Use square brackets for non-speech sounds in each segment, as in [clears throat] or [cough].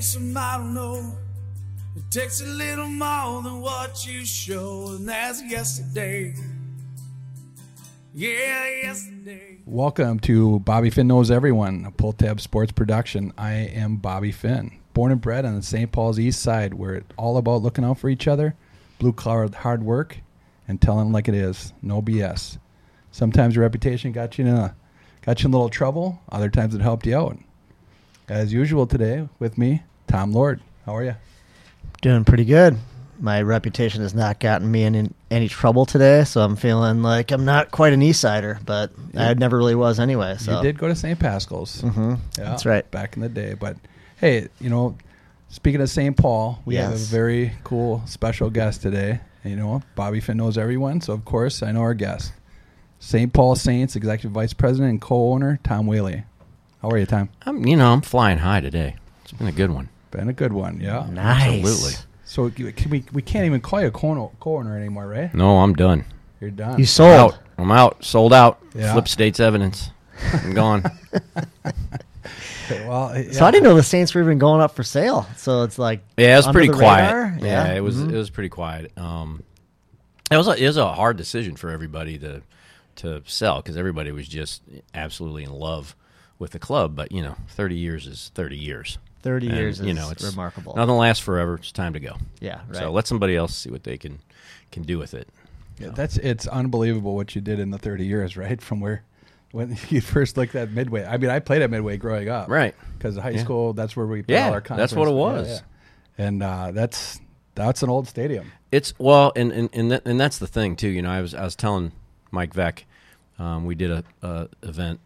some I don't know. It takes a little more than what you show, and that's yesterday. Yeah, yesterday. Welcome to Bobby Finn Knows Everyone, a Pull Tab Sports production. I am Bobby Finn, born and bred on the St. Paul's East Side, where it's all about looking out for each other, blue collar hard work, and telling like it is, no BS. Sometimes your reputation got you in a got you in a little trouble. Other times it helped you out. As usual today with me, Tom Lord. How are you? Doing pretty good. My reputation has not gotten me in, in any trouble today, so I'm feeling like I'm not quite an East Sider, but I never really was anyway. So You did go to St. Pascal's. hmm Yeah, That's right. Back in the day. But hey, you know, speaking of St. Paul, we have a very cool special guest today. You know, Bobby Finn knows everyone, so of course I know our guest. St. Paul Saints Executive Vice President and co-owner Tom Whaley. How are you, Tom? I'm, you know, I'm flying high today. It's been a good one. Been a good one, yeah. Nice. Absolutely. So can we we can't even call you a co- co-owner anymore, right? No, I'm done. You're done. You sold. Out. I'm out. Sold out. Yeah. Flip states evidence. I'm gone. [laughs] well, So I didn't know the Saints were even going up for sale. So it's like yeah, it was under pretty quiet. radar? Yeah, it was Mhm. it was pretty quiet. Um, it was a, it was a hard decision for everybody to to sell because everybody was just absolutely in love with the club. But you know, 30 years is 30 years. thirty And, years. You know, it's remarkable. Nothing lasts forever. It's time to go. Yeah, right. So let somebody else see what they can can do with it. Yeah, that's it's unbelievable what you did in the 30 years, right? From where when [laughs] you first looked at Midway. I mean, I played at Midway growing up, Right. Because high Yeah. school, that's where we played Yeah, all our that's what it conference. was. And uh, that's that's an old stadium. It's well, and and and, that, and that's the thing too. You know, I was I was telling Mike Veeck um, we did a, a event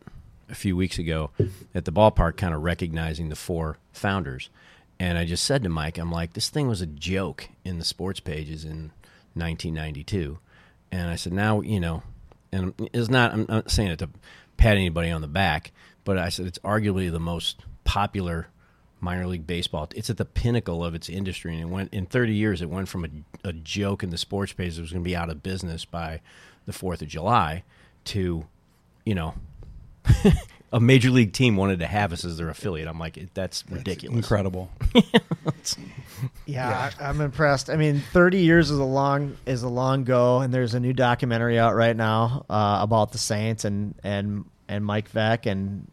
a few weeks ago at the ballpark, kind of recognizing the four founders, and I just said to Mike, I'm like, this thing was a joke in the sports pages in 1992, and I said, now you know, and it's not. I'm not saying it to pat anybody on the back, but I said it's arguably the most popular minor league baseball. It's at the pinnacle of its industry, and it went in 30 years. It went from a, a joke in the sports page that was going to be out of business by the Fourth of July to, you know, [laughs] a major league team wanted to have us as their affiliate. I'm like, that's ridiculous. Incredible. [laughs] Yeah, I, I'm impressed. I mean, 30 years is a long is a long go, and there's a new documentary out right now uh, about the Saints and and and Mike Veeck and.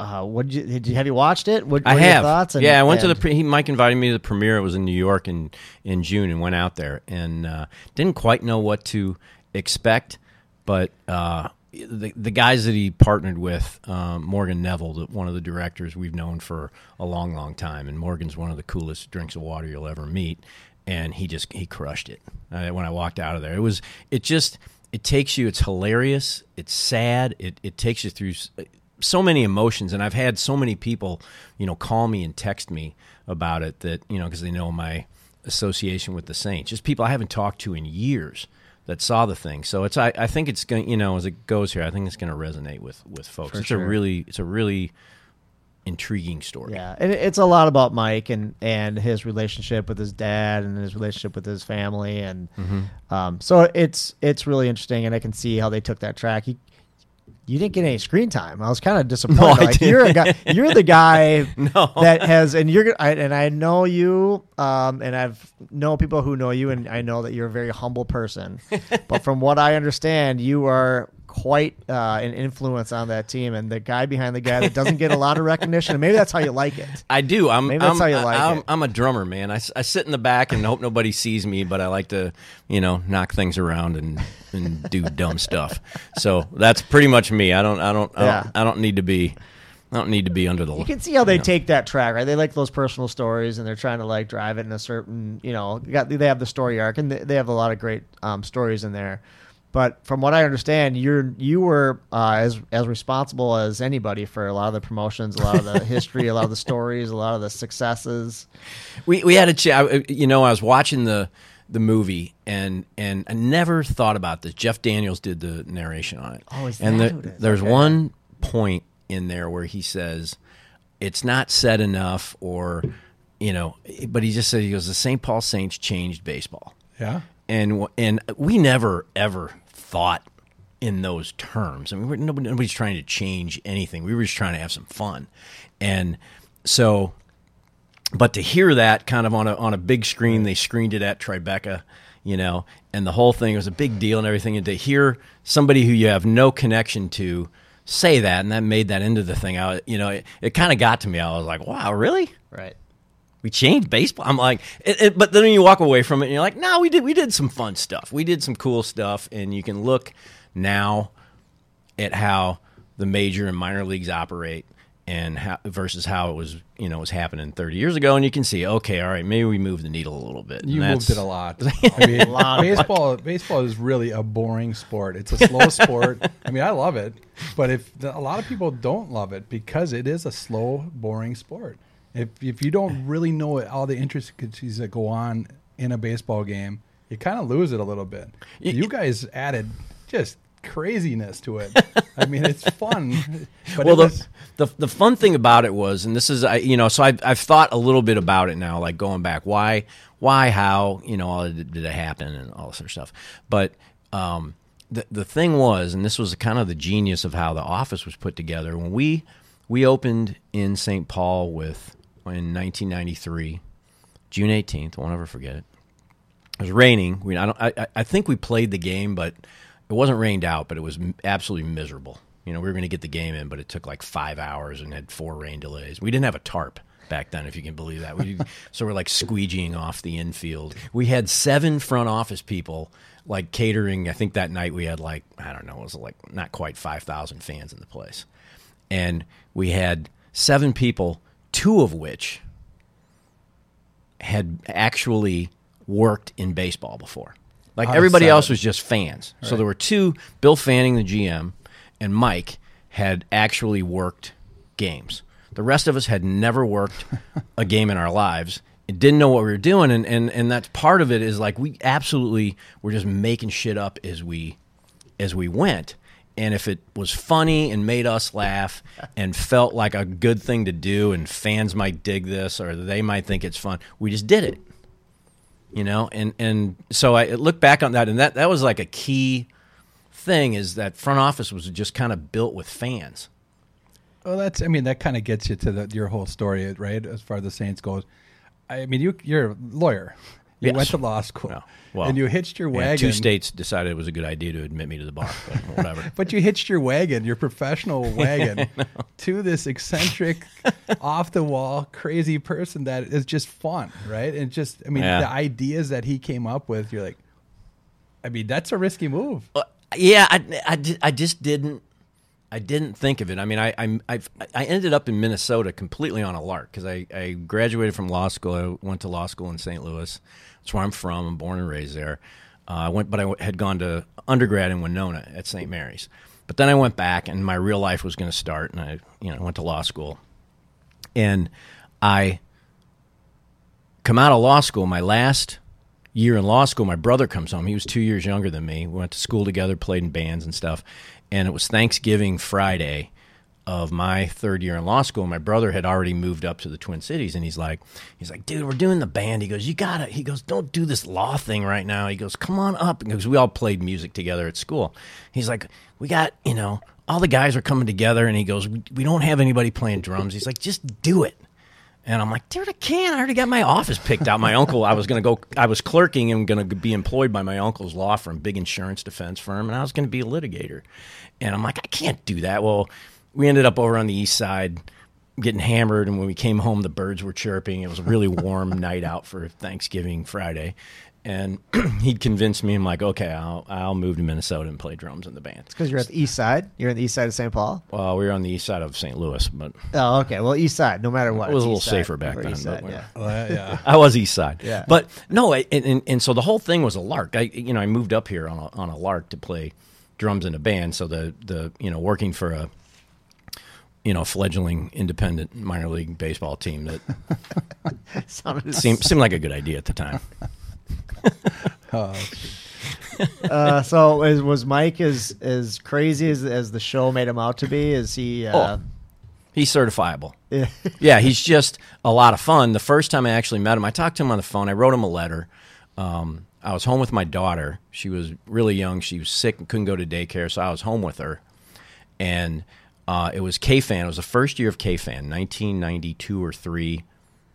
Uh, what did you, did you have you watched it? What, I what are your have. thoughts? And- yeah, I went to the. Pre- he, Mike invited me to the premiere. It was in New York in in June, and went out there and uh, didn't quite know what to expect. But uh, the the guys that he partnered with, um, Morgan Neville, one of the directors we've known for a long, long time, and Morgan's one of the coolest drinks of water you'll ever meet. And he just he crushed it uh, when I walked out of there. It was it just it takes you. It's hilarious. It's sad. It it takes you through. so many emotions and i've had so many people you know call me and text me about it that you know because they know my association with the saints just people i haven't talked to in years that saw the thing so it's i, I think it's going you know as it goes here i think it's going to resonate with with folks For it's sure. a really it's a really intriguing story Yeah, and it's a lot about Mike and and his relationship with his dad and his relationship with his family, and Mm-hmm. um, so it's it's really interesting, and I can see how they took that track. You, you didn't get any screen time. I was kind of [laughs] disappointed. No, like you're a guy, [laughs] you're the guy [laughs] No. that has, and you're I, and I know you, um, and I've know people who know you, and I know that you're a very humble person. but from what I understand, you are quite uh, an influence on that team, and the guy behind the guy that doesn't get a lot of [laughs] recognition. And maybe that's how you like it. I do. I'm. Maybe that's I'm, how you like I'm, it. I'm a drummer, man. I, I sit in the back and hope nobody sees me, but I like to, you know, knock things around and, and do dumb stuff. So that's pretty much me. I don't. I don't. I Yeah. don't, I don't need to be. I don't need to be under the. You can see how they take that track, right? They like those personal stories, and they're trying to like drive it in a certain, you know, got they have the story arc, and they they have a lot of great um, stories in there. But from what I understand, you're you were uh, as as responsible as anybody for a lot of the promotions, a lot of the [laughs] history, a lot of the stories, a lot of the successes. We we had a chat. You know, I was watching the the movie and and I never thought about this. Jeff Daniels did the narration on it. Oh, is and that the- who it is? there's Okay. one point in there where he says it's not said enough, or you know, but he just said he goes the St. Paul Saints changed baseball. Yeah. and and we never ever thought in those terms. I mean, nobody, nobody's trying to change anything. We were just trying to have some fun, and so but to hear that kind of on a on a big screen, they screened it at Tribeca, you know, and the whole thing was a big deal and everything. And to hear somebody who you have no connection to say that, and that made that into the thing, I, you know, it, it kind of got to me. I was like, wow, really? Right. We changed baseball. I'm like, it, it, but then you walk away from it and you're like, no, we did, we did some fun stuff. We did some cool stuff, and you can look now at how the major and minor leagues operate and how, versus how it was, you know, was happening 30 years ago, and you can see, okay, all right, maybe we moved the needle a little bit. You moved it a lot. [laughs] I mean, lot baseball baseball is really a boring sport. It's a [laughs] slow sport. I mean, I love it, but if a lot of people don't love it because it is a slow, boring sport. If if you don't really know all the intricacies that go on in a baseball game, you kind of lose it a little bit. You guys added just craziness to it. [laughs] I mean, it's fun. But well, it was, the, the the fun thing about it was, and this is, I you know, so I've I've thought a little bit about it now, like going back, why, why, how, you know, all did, did it happen and all this sort of stuff. But um, the the thing was, and this was kind of the genius of how the office was put together. When we we opened in St. Paul with in 1993, June 18th. I'll never forget it. It was raining. We I don't I, I- think we played the game, but it wasn't rained out, but it was absolutely miserable. You know, we were going to get the game in, but it took like five hours and had four rain delays. We didn't have a tarp back then, if you can believe that. We, [laughs] so we're like squeegeeing off the infield. We had seven front office people like catering. I think that night we had like I don't know, it was like not quite five thousand fans in the place, and we had seven people, two of which had actually worked in baseball before. Like everybody else was just fans. So there were two, Bill Fanning, the GM, and Mike had actually worked games. The rest of us had never worked [laughs] a game in our lives. and Didn't know what we were doing, and, and and that's part of it. Is like we absolutely were just making shit up as we as we went. And if it was funny and made us laugh and felt like a good thing to do, and fans might dig this or they might think it's fun, we just did it. You know, and and so I look back on that, and that that was like a key thing is that front office was just kind of built with fans. Well, that's. I mean, that kind of gets you to the, your whole story, right? As far as the Saints goes. I mean, you you're a lawyer. You Yes. went to law school, No. Well, and you hitched your wagon. two states decided it was a good idea to admit me to the bar, but [laughs] whatever. But you hitched your wagon, your professional [laughs] wagon, to this eccentric, [laughs] off the wall, crazy person that is just fun, right? And just, I mean, Yeah. the ideas that he came up with, you're like, I mean, that's a risky move. Uh, yeah, I, I, I just didn't. I didn't think of it. I mean, I I I've, I ended up in Minnesota completely on a lark because I, I graduated from law school. I went to law school in St. Louis. That's where I'm from. I'm born and raised there. Uh, I went, but I had gone to undergrad in Winona at St. Mary's. But then I went back, and my real life was going to start. And I, you know, went to law school, and I come out of law school. My last year in law school, my brother comes home. He was two years younger than me. We went to school together, played in bands and stuff. And it was Thanksgiving Friday of my third year in law school. My brother had already moved up to the Twin Cities, and he's like, he's like, dude, we're doing the band. He goes, you gotta. He goes, don't do this law thing right now. He goes, come on up, because we all played music together at school. He's like, we got, you know, all the guys are coming together, and he goes, we, we don't have anybody playing drums. He's like, just do it. And I'm like, dude, I can't. I already got my office picked out. My uncle, I was going to go, I was clerking and going to be employed by my uncle's law firm, big insurance defense firm, and I was going to be a litigator. And I'm like, I can't do that. Well, we ended up over on the east side getting hammered. And when we came home, the birds were chirping. It was a really warm [laughs] night out for Thanksgiving Friday. And [clears throat] he'd convinced me, I'm like, okay, I'll, I'll move to Minnesota and play drums in the band. Because you're at the east side. You're on the east side of St. Paul. Well, we were on the east side of St. Louis, but Oh, okay. Well, east side. No matter what, It was a little east safer back then, East but side, we're- yeah. Uh, yeah. [laughs] I was East Side. Yeah. But no, I, and, and and so the whole thing was a lark. I you know I moved up here on a, on a lark to play drums in a band. So the the you know working for a you know fledgling independent minor league baseball team that [laughs] seemed seemed like a good idea at the time. [laughs] Oh, uh, so is, was Mike as as crazy as as the show made him out to be? Is he? Uh, He's certifiable. yeah. [laughs] yeah, he's just a lot of fun. The first time I actually met him, I talked to him on the phone. I wrote him a letter. Um, I was home with my daughter. She was really young. She was sick and couldn't go to daycare, so I was home with her. And uh, it was KFan. It was the first year of KFan, 1992 or three.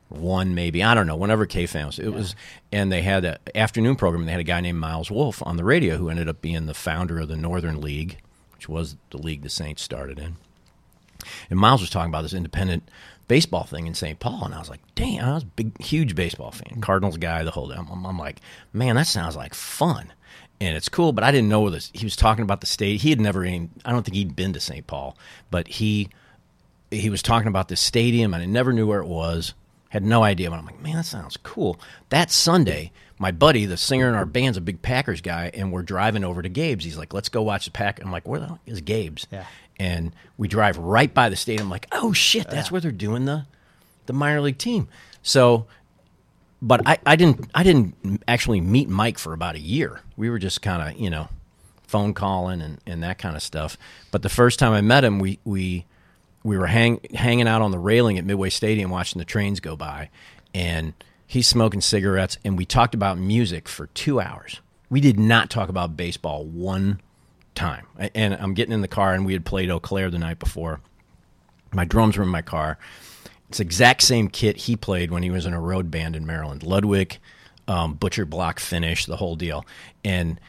one maybe I don't know. Whenever K fan was, it was, and they had an afternoon program. And They had a guy named Miles Wolff on the radio who ended up being the founder of the Northern League, which was the league the Saints started in. And Miles was talking about this independent baseball thing in St. Paul, and I was like, "Damn!" I was a big, huge baseball fan, Cardinals guy, the whole. I'm, I'm like, "Man, that sounds like fun." And it's cool, but I didn't know this. He was talking about the state. He had never even, I don't think he'd been to St. Paul, but he he was talking about this stadium, and I never knew where it was. Had no idea, but I'm like, man, that sounds cool. That Sunday, my buddy, the singer in our band's a big Packers guy, and we're driving over to Gabe's. He's like, let's go watch the Pack. I'm like, where the hell is Gabe's? Yeah. And we drive right by the stadium. I'm like, oh shit, oh, that's where they're doing the the minor league team. So, but I, I didn't I didn't actually meet Mike for about a year. We were just kind of you know phone calling and, and that kind of stuff. But the first time I met him, we we we were hang, hanging out on the railing at Midway Stadium watching the trains go by, and he's smoking cigarettes, and we talked about music for two hours. We did not talk about baseball one time. And I'm getting in the car, and we had played Eau Claire the night before. My drums were in my car. It's the exact same kit he played when he was in a road band in Maryland. Ludwig, um, Butcher Block finish, the whole deal. And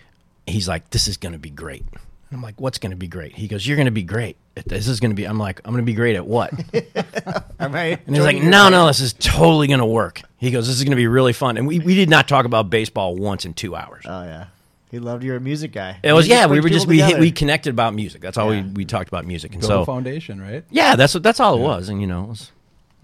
he's like, "This is going to be great." And I'm like, "What's going to be great?" He goes, "You're going to be great. This is going to be." I'm like, "I'm going to be great at what?" [laughs] Am I And he's like, no, no, this is totally going to work. He goes, this is going to be really fun. And we, we did not talk about baseball once in two hours. Oh yeah, he loved you're a music guy. it was, yeah, we were just, we, hit, together. we connected about music. That's all Yeah. we, we talked about music. And Go so, Foundation, right? yeah, that's what, that's all it was. And, you know, it was,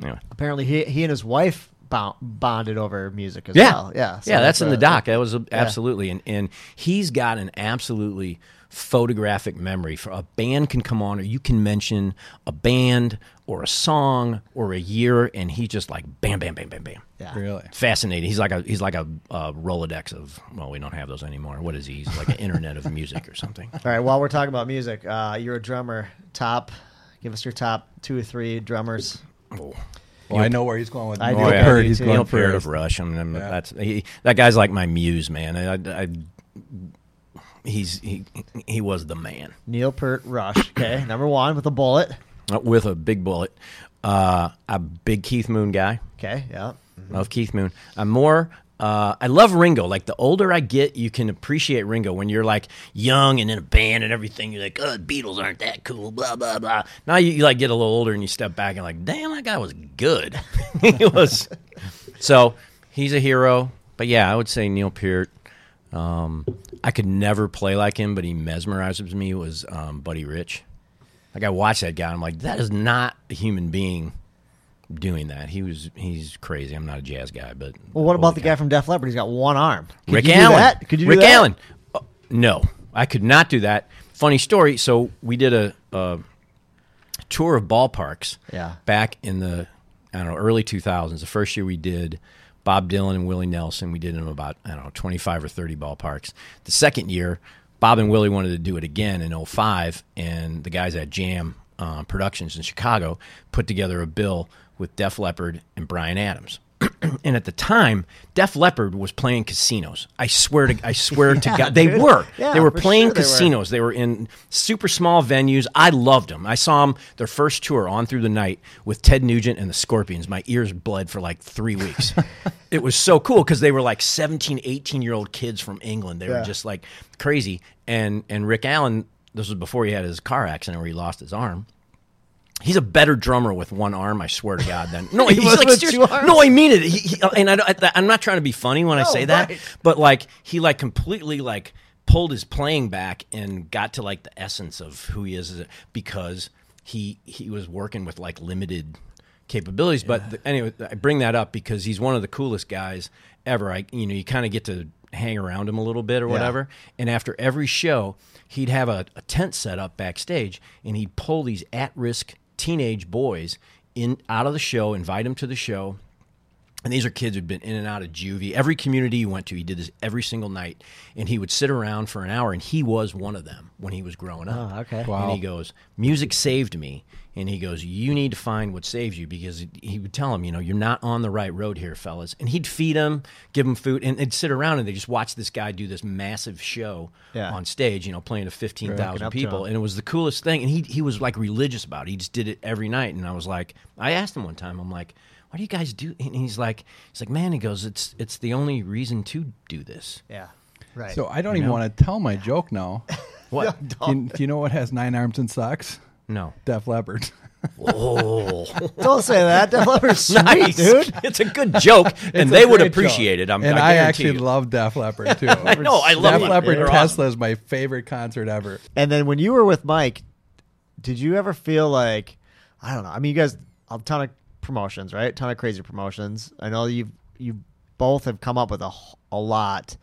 anyway. Apparently, he he and his wife bo- bonded over music as Yeah. well. Yeah, so yeah, that's in a- the doc. That was a, absolutely. And, and he's got an absolutely photographic memory for a band can come on or you can mention a band or a song or a year and he just like bam bam bam bam bam Yeah. Really? fascinating. He's like a he's like a, uh Rolodex of well, we don't have those anymore. What is he? He's like an internet of music or something. [laughs] All right. While we're talking about music, uh, you're a drummer. Top, give us your top two or three drummers. Oh, Well, I know where he's going with I Neil do. Peart. Me He's too. going Neil Peart first. of Rush. I mean, Yeah. that's he, that guy's like my muse, man. I, I, he's he he was the man Neil Peart, Rush. Okay, [coughs] number one with a bullet. Uh, with a big bullet. Uh, a big Keith Moon guy. Okay, yeah. Love Keith Moon. I'm more. Uh, I love Ringo. Like the older I get, you can appreciate Ringo. When you're like young and in a band and everything, you're like, "Oh, the Beatles aren't that cool." Blah blah blah. Now you, you like get a little older and you step back and like, "Damn, that guy was good." [laughs] he was. So he's a hero. But yeah, I would say Neil Peart. Um, I could never play like him, but he mesmerizes me. Was um, Buddy Rich? Like I watched that guy, I'm like, that is not a human being doing that. He was he's crazy. I'm not a jazz guy, but Well, what about the guy from Def Leppard? He's got one arm. Could Rick you do Allen? that? Could you do Rick that? Allen? Uh, no, I could not do that. Funny story. So we did a, a tour of ballparks. Yeah. Back in the I don't know early 2000s. The first year we did Bob Dylan and Willie Nelson. We did them about I don't know 25 or 30 ballparks. The second year, Bob and Willie wanted to do it again in 05, and the guys at Jam uh, Productions in Chicago put together a bill with Def Leppard and Bryan Adams. [clears throat] and at the time, Def Leppard was playing casinos. I swear to I swear to [laughs] God, they dude. were. Yeah, they were playing sure they were. casinos. They were in super small venues. I loved them. I saw them their first tour on through the night with Ted Nugent and the Scorpions. My ears bled for like three weeks. [laughs] it was so cool because they were like 17, 18 year old kids from England. They Yeah. were just like crazy. And and Rick Allen, this was before he had his car accident where he lost his arm. He's a better drummer with one arm, I swear to God. Than no, [laughs] He he's was like with two arms? no, I mean it. He, he, and I, I, I'm not trying to be funny when I No, say that, right. but like he like completely like pulled his playing back and got to like the essence of who he is because he he was working with like limited capabilities but the, anyway i bring that up because he's one of the coolest guys ever i you know you kind of get to hang around him a little bit or whatever and after every show he'd have a, a tent set up backstage and he'd pull these at-risk teenage boys in out of the show invite them to the show and these are kids who'd been in and out of juvie. Every community he went to, he did this every single night. And he would sit around for an hour, and he was one of them when he was growing up. Oh, okay. Wow. And he goes, Music saved me. And he goes, You need to find what saves you because he would tell him, You know, you're not on the right road here, fellas. And he'd feed them, give them food, and they'd sit around and they just watch this guy do this massive show Yeah. on stage, you know, playing to 15,000 up to people. And it was the coolest thing. And he, he was like religious about it. He just did it every night. And I was like, I asked him one time, I'm like, why do you guys do? And he's like, he's like, man, he goes, it's it's the only reason to do this. Yeah. Right. So I don't You even know? want to tell my joke now. [laughs] What? do, you, do you know what has nine arms and socks? no. Def Leppard. [laughs] Oh, don't say that. Def Leppard's [laughs] sweet, nice, dude. It's a good joke, and they would appreciate joke. it. I'm, and I, I, guarantee actually you. love Def Leppard too. I know, I love Def them. Leppard They're Tesla awesome. is my favorite concert ever. And then when you were with Mike, did you ever feel like I don't know? I mean, you guys a ton of promotions, right? A ton of crazy promotions. I know you you both have come up with a a lot.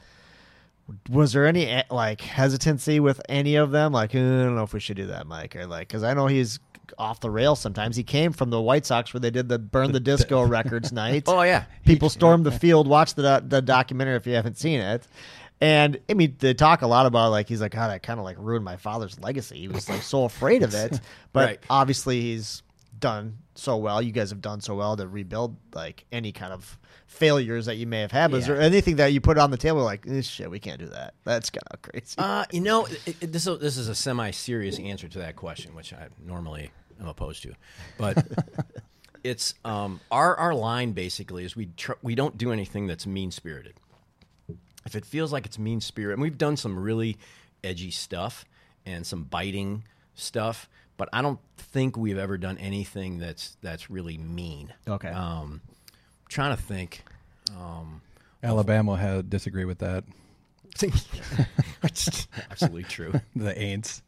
Was there any eh, like hesitancy with any of them? Like, "Uh, I don't know if we should do that, Mike, or like, because I know he's off the rails sometimes. He came from the White Sox where they did the burn the disco [laughs] records night. Oh yeah, People stormed the field. Watch the the documentary if you haven't seen it. And I mean, they talk a lot about like he's like, God, I kind of like ruined my father's legacy. He was like so afraid of it, [laughs] but Right. obviously he's done so well. You guys have done so well to rebuild like any kind of failures that you may have had. Is Yeah. there anything that you put on the table like, this shit, we can't do that? That's kind of crazy. Uh, you know, it, it, this is- this is a semi-serious answer to that question, which I normally am opposed to, but [laughs] it's um, our our line basically is we tr- we don't do anything that's mean-spirited. If it feels like it's mean-spirited, and we've done some really edgy stuff and some biting stuff, but I don't think we've ever done anything that's that's really mean. Okay. Um, trying to think. Alabama had disagree with that. [laughs] Absolutely true. [laughs] The Aints.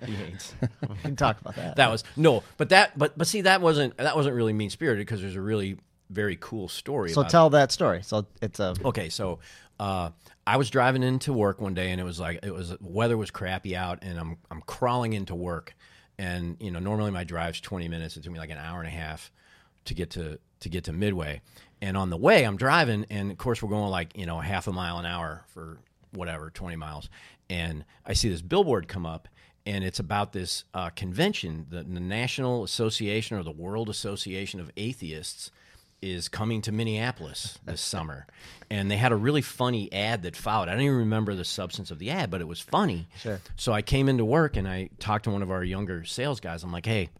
The Aints. [laughs] We can talk about that. That was no, but that but but see that wasn't that wasn't really mean spirited because there's a really very cool story. so tell that story. So it's a Okay, so uh, I was driving into work one day, and it was like it was weather was crappy out, and I'm I'm crawling into work, and you know normally my drive's 20 minutes. It took me like an hour and a half to get to to get to Midway, and on the way I'm driving, and of course we're going like you know half a mile an hour for whatever 20 miles, and I see this billboard come up. And it's about this uh, convention, the, the National Association or the World Association of Atheists is coming to Minneapolis this summer. And they had a really funny ad that followed. I don't even remember the substance of the ad, but it was funny. Sure. So I came into work and I talked to one of our younger sales guys. I'm like, hey,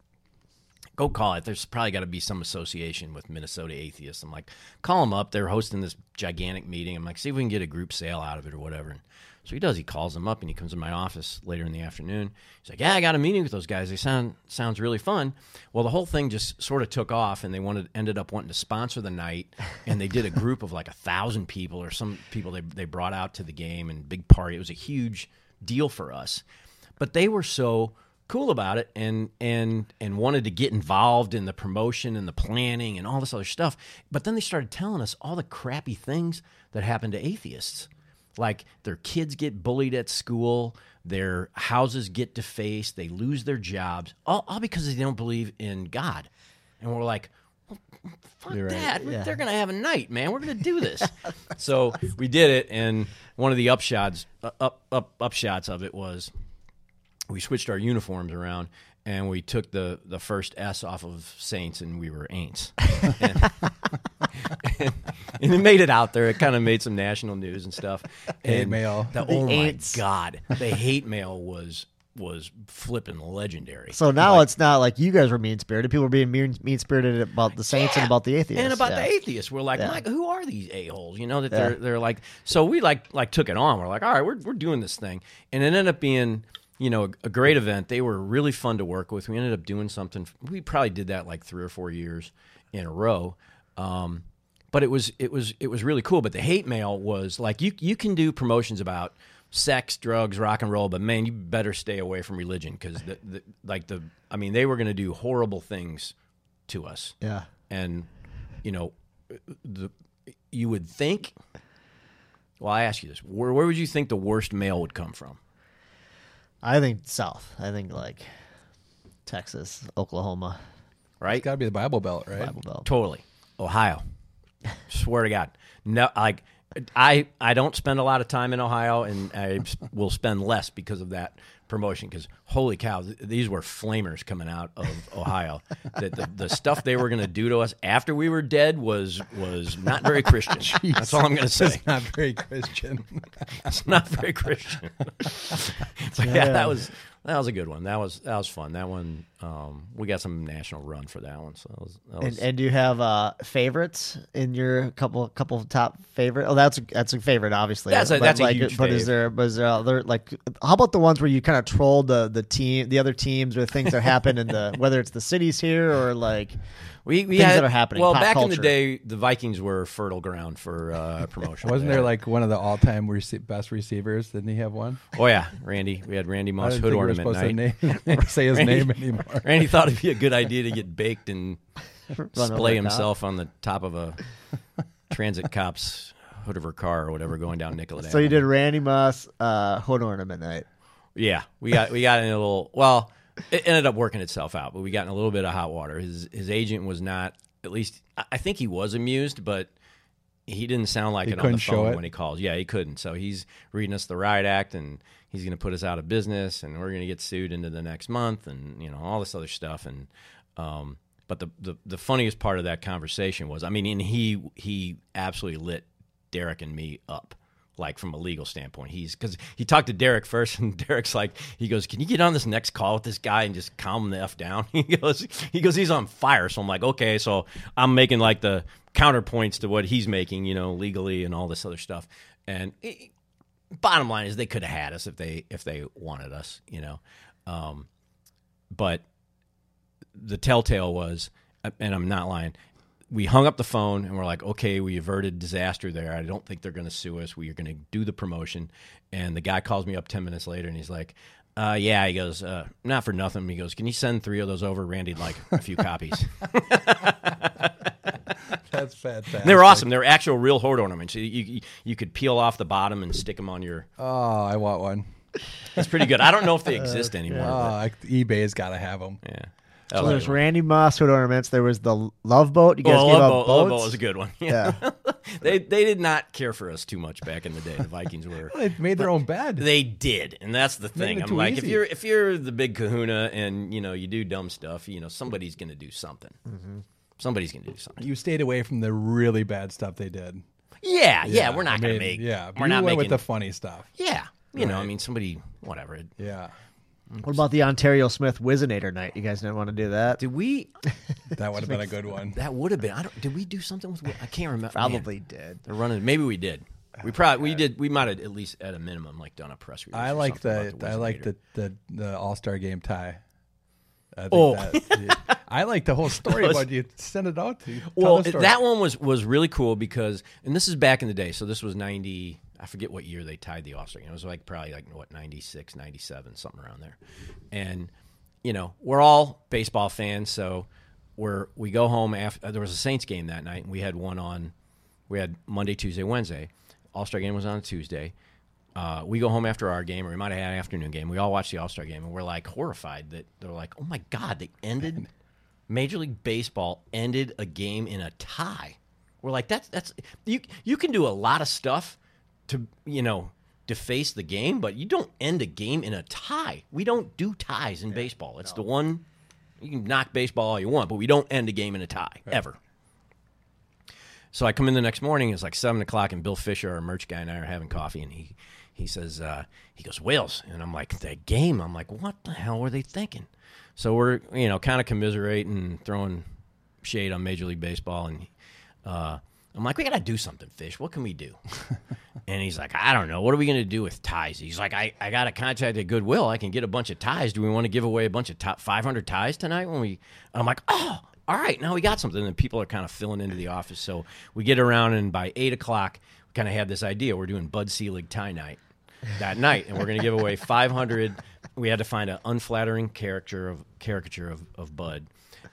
go call it. There's probably got to be some association with Minnesota atheists. I'm like, call them up. They're hosting this gigantic meeting. I'm like, see if we can get a group sale out of it or whatever. And so he does. He calls them up and he comes in my office later in the afternoon. He's like, yeah, I got a meeting with those guys. They sound sounds really fun. Well, the whole thing just sort of took off, and they wanted ended up wanting to sponsor the night. And they did a group of like a thousand people or some people they they brought out to the game and big party. It was a huge deal for us but they were so cool about it and and and wanted to get involved in the promotion and the planning and all this other stuff but then they started telling us all the crappy things that happen to atheists like their kids get bullied at school their houses get defaced they lose their jobs all, all because they don't believe in god and we're like well, fuck right. that Yeah. they're gonna have a night man we're gonna do this [laughs] so we did it and one of the upshots uh, up up upshots of it was we switched our uniforms around and we took the the first S off of Saints and we were Aints. [laughs] and, and, [laughs] and it made it out there. It kind of made some national news and stuff. [laughs] Hate And mail. The, oh my Aints. god, [laughs] the hate mail was was flipping legendary. So now it's not like you guys were mean spirited. People were being mean spirited about the Saints and about the atheists. and about Yeah. the atheists. We're like, Yeah. Mike, who are these a holes? You know that they're they're like. So we like like took it on. We're like, all right, we're we're doing this thing, and it ended up being you know a, a great event. They were really fun to work with. We ended up doing something. We probably did that like three or four years in a row. Um, but it was it was it was really cool. But the hate mail was like you you can do promotions about sex, drugs, rock and roll, but man, you better stay away from religion because the, the like the I mean they were going to do horrible things to us Yeah. and you know the you would think well i ask you this where, where would you think the worst mail would come from I think South. I think like Texas, Oklahoma, right got to be the Bible Belt, right? Bible Belt. totally ohio swear to god no like i i don't spend a lot of time in ohio and i will spend less because of that promotion because holy cow th- these were flamers coming out of ohio that the, the stuff they were going to do to us after we were dead was was not very christian [laughs] that's all i'm going to say It's not very Christian. [laughs] It's not very Christian. [laughs] but yeah, that was that was a good one. That was that was fun. That one, um, we got some national run for that one. So that was, that was And, and do you have uh, favorites in your couple couple of top favorite? Oh, that's that's a favorite, obviously. That's a- but that's a like, huge But is there but is there other like how about the ones where you kind of trolled the the team, the other teams, or things that happen in the [laughs] whether it's the cities here or like we, we things had, that are happening, Well, pop back in the day, the Vikings were fertile ground for uh, [laughs] promotion. Wasn't there like one of the all-time rece- best receivers? Didn't he have one? Oh yeah, Randy. We had Randy Moss hood think we were ornament supposed night. to name, [laughs] say his Randy- name anymore. Randy thought it'd be a good idea to get baked and [laughs] run splay the top? himself on the top of a transit cop's hood of her car or whatever going down Nicollet. So you did Randy Moss uh, hood ornament night. Yeah, we got we got in a little. Well, it ended up working itself out, but we got in a little bit of hot water. His his agent was not. At least I- I think he was amused, but he didn't sound like He it on the couldn't show phone when he calls. Yeah, he couldn't. So he's reading us the riot act, and he's going to put us out of business, and we're going to get sued into the next month, and you know all this other stuff. And um, but the, the the funniest part of that conversation was, I mean, and he he absolutely lit Derek and me up. Like from a legal standpoint, he's because he talked to Derek first, [laughs] and Derek's like, he goes, "Can you get on this next call with this guy and just calm the f down?" [laughs] He goes, he goes, he's on fire. So I'm like, okay, so I'm making like the counterpoints to what he's making, you know, legally and all this other stuff. And it, bottom line is, they could have had us if they if they wanted us, you know. Um, but the telltale was, and I'm not lying. We hung up the phone and we're like, okay, we averted disaster there. I don't think they're going to sue us. We are going to do the promotion. And the guy calls me up 10 minutes later and he's like, uh, yeah, he goes, uh, not for nothing. He goes, can you send three of those over? Randy'd like a few copies. [laughs] [laughs] That's fantastic. They're awesome. They're actual real hoard ornaments. You, you, you could peel off the bottom and stick them on your. Oh, I want one. It's pretty good. I don't know if they [laughs] exist anymore. Oh, but I- eBay's got to have them. yeah. So That was there's a good one. Randy Moss hood ornaments. There was the Love Boat. You guys Well, gave Love out Boat, Love. Boat was a good one. Yeah. [laughs] they they did not care for us too much back in the day. The Vikings were. [laughs] They made their own bed. They did, and that's the thing. I'm too like, if you're if you're the big Kahuna and you know you do dumb stuff, you know somebody's going to do something. Mm-hmm. Somebody's going to do something. you stayed away from the really bad stuff they did. Yeah, yeah, we're not I going to mean, make. Yeah, we're you not went making. with the funny stuff. yeah, you know, I mean, somebody, whatever. Yeah, What about the Onterrio Smith Whizzinator night? You guys didn't want to do that? Did we? [laughs] that would have been a good one. That would have been. I don't. Did we do something with? I can't remember. Man, Probably did. they're running. Maybe we did. We probably we did. We might have at least at a minimum like done a press release. I like something the, I like the the, the All Star game tie. I think Oh. that- I like the whole story [laughs] about you. Send it out. To you. Well, that one was was really cool because, and this is back in the day. So this was ninety. I forget what year they tied the All Star game. It was like probably like what 96, 97, something around there. And you know, we're all baseball fans, so we're we go home after uh, there was a Saints game that night, and we had one on. We had Monday, Tuesday, Wednesday. All Star game was on a Tuesday. Uh, we go home after our game, or we might have had an afternoon game. We all watch the All Star game, and we're like horrified that they're like, "Oh my god, they ended [laughs] Major League Baseball ended a game in a tie." We're like, "That's that's you. You can do a lot of stuff to you know deface the game, but you don't end a game in a tie. We don't do ties in baseball. It's the one you can knock baseball all you want, but we don't end a game in a tie ever." So I come in the next morning. It's like seven o'clock, and Bill Fisher, our merch guy, and I are having coffee, and he he says uh, he goes Wales, and I'm like that game. I'm like, what the hell were they thinking? So we're you know kind of commiserating, throwing shade on Major League Baseball, and uh, I'm like, we got to do something, Fish. What can we do? [laughs] and he's like, I don't know. What are we going to do with ties? He's like, I, I got a contact at Goodwill. I can get a bunch of ties. Do we want to give away a bunch of top 500 ties tonight? When we, I'm like, oh, all right, now we got something. And people are kind of filling into the office. So we get around, and by eight o'clock, kind of had this idea. We're doing Bud Selig tie night that night, and we're going to give away 500. [laughs] We had to find an unflattering character of caricature of, of Bud,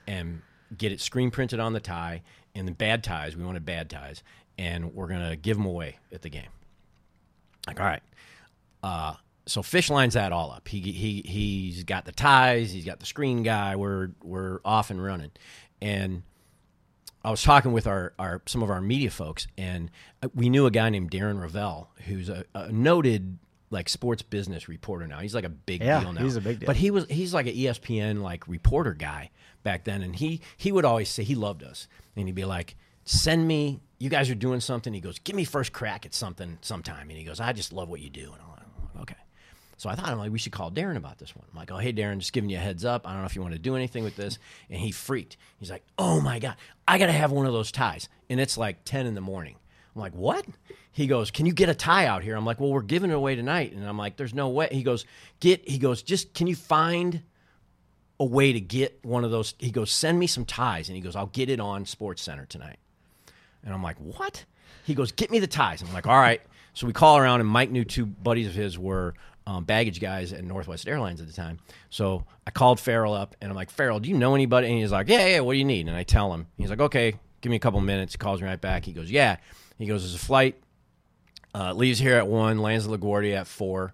and get it screen printed on the tie. And the bad ties, we wanted bad ties, and we're going to give them away at the game. Like, all right. Uh, so Fish lines that all up. He he he's got the ties. He's got the screen guy. We're we're off and running, and I was talking with our, our some of our media folks, and uh, we knew a guy named Darren Rovell, who's a, a noted like sports business reporter now. He's like a big Yeah, deal now. he's a big deal. But he was he's like an ESPN like reporter guy back then, and he he would always say he loved us, and he'd be like, "Send me, you guys are doing something." He goes, "Give me first crack at something sometime," and he goes, "I just love what you do," and I'm like, "Okay." So I thought, I'm like, we should call Darren about this one. I'm like, oh, hey, Darren, just giving you a heads up. I don't know if you want to do anything with this. And he freaked. He's like, oh my God, I got to have one of those ties. And it's like 10 in the morning. I'm like, what? He goes, can you get a tie out here? I'm like, well, we're giving it away tonight. And I'm like, there's no way. He goes, get, he goes, just, can you find a way to get one of those? He goes, send me some ties. And he goes, I'll get it on Sports Center tonight. And I'm like, what? He goes, get me the ties. I'm like, all right. So we call around, and Mike knew two buddies of his were um, baggage guys at Northwest Airlines at the time. So I called Farrell up, and I'm like, Farrell, do you know anybody? And he's like, yeah, yeah, what do you need? And I tell him. He's like, okay, give me a couple minutes. He calls me right back. He goes, yeah. He goes, there's a flight. Uh, leaves here at 1, lands at LaGuardia at 4.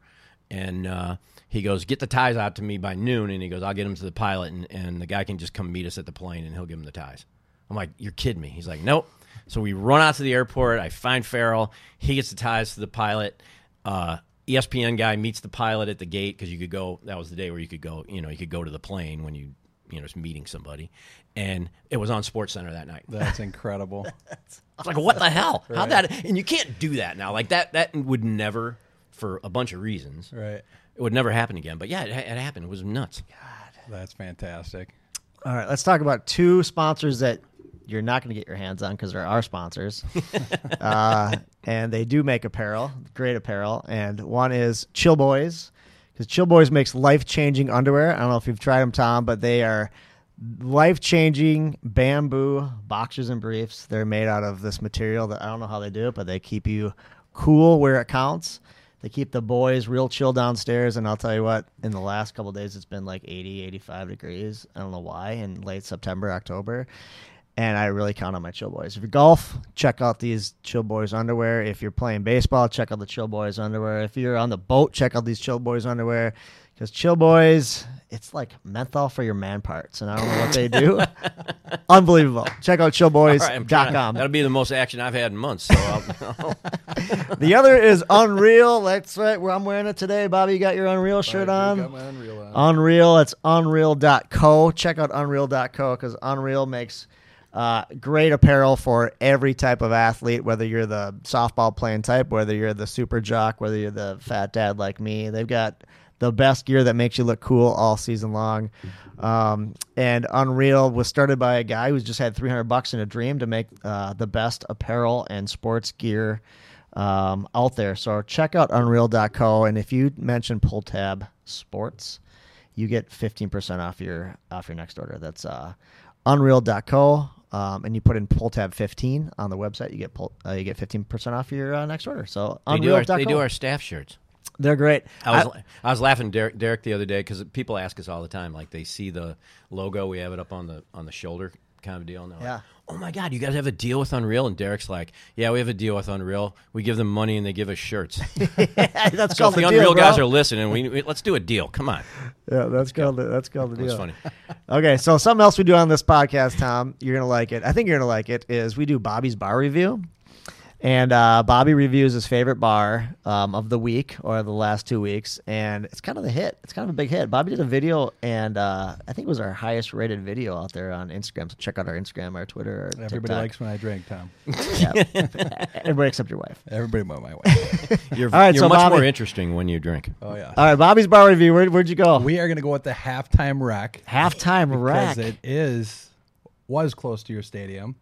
And uh, he goes, get the ties out to me by noon. And he goes, I'll get them to the pilot, and, and the guy can just come meet us at the plane, and he'll give him the ties. I'm like, you're kidding me. He's like, nope. So we run out to the airport. I find Farrell. He gets the ties to the pilot. Uh, ESPN guy meets the pilot at the gate because you could go. That was the day where you could go. You know, you could go to the plane when you you know just meeting somebody, and it was on Sports Center that night. That's [laughs] incredible. It's like what the hell? How that? And you can't do that now. Like that. That would never, for a bunch of reasons, right. it would never happen again. But yeah, it, it happened. It was nuts. God, that's fantastic. All right, let's talk about two sponsors that you're not going to get your hands on because they're our sponsors. [laughs] uh, and they do make apparel, great apparel. And one is Chill Boys, because Chill Boys makes life changing underwear. I don't know if you've tried them, Tom, but they are life changing bamboo boxers and briefs. They're made out of this material that I don't know how they do it, but they keep you cool where it counts. They keep the boys real chill downstairs, and I'll tell you what, in the last couple days, it's been like 80, 85 degrees. I don't know why, in late September, October. And I really count on my Chill Boys. If you golf, check out these Chill Boys underwear. If you're playing baseball, check out the Chill Boys underwear. If you're on the boat, check out these Chill Boys underwear. Because Chill Boys, it's like menthol for your man parts, and I don't know what they do. [laughs] Unbelievable. Check out All chillboys.com. right, I'm trying to- That'll be the most action I've had in months. So I'll, [laughs] The other is Unreal. That's right. Where I'm wearing it today. Bobby, you got your Unreal shirt on. Got my Unreal on. Unreal. It's unreal.co. Check out unreal.co because Unreal makes uh, great apparel for every type of athlete, whether you're the softball playing type, whether you're the super jock, whether you're the fat dad like me. They've got the best gear that makes you look cool all season long. Um, and Unreal was started by a guy who's just had 300 bucks in a dream to make uh, the best apparel and sports gear um, out there. So check out unreal.co. And if you mention pull tab sports, you get 15% off your off your next order. That's uh, unreal.co. Um, and you put in pull tab 15 on the website, you get pull, uh, you get 15% off your uh, next order. So they do, our, they do our staff shirts. They're great. I was I, was laughing Derek, Derek the other day because people ask us all the time, like they see the logo, we have it up on the on the shoulder kind of deal, and Yeah. like, "Oh my god, you guys have a deal with Unreal?" And Derek's like, "Yeah, we have a deal with Unreal. We give them money and they give us shirts." [laughs] that's so called if the the Unreal deal, guys are listening, we, we- let's do a deal. Come on, Yeah, that's called the, that's called the deal. that's funny. [laughs] Okay, so something else we do on this podcast, Tom, you're gonna like it. I think you're gonna like it. Is we do Bobby's bar review, and uh, Bobby reviews his favorite bar um, of the week or the last two weeks, and it's kind of the hit. It's kind of a big hit. Bobby did a video, and uh, I think it was our highest rated video out there on Instagram. So check out our Instagram, our Twitter, our Everybody TikTok. likes when I drink, Tom. [laughs] Yeah. Everybody except your wife. Everybody but my wife. [laughs] You're, All right, you're so much Bobby- more interesting when you drink. Oh yeah. All right, Bobby's bar review. Where, where'd you go? we are going to go with the halftime rack Halftime rack. because it is was close to your stadium.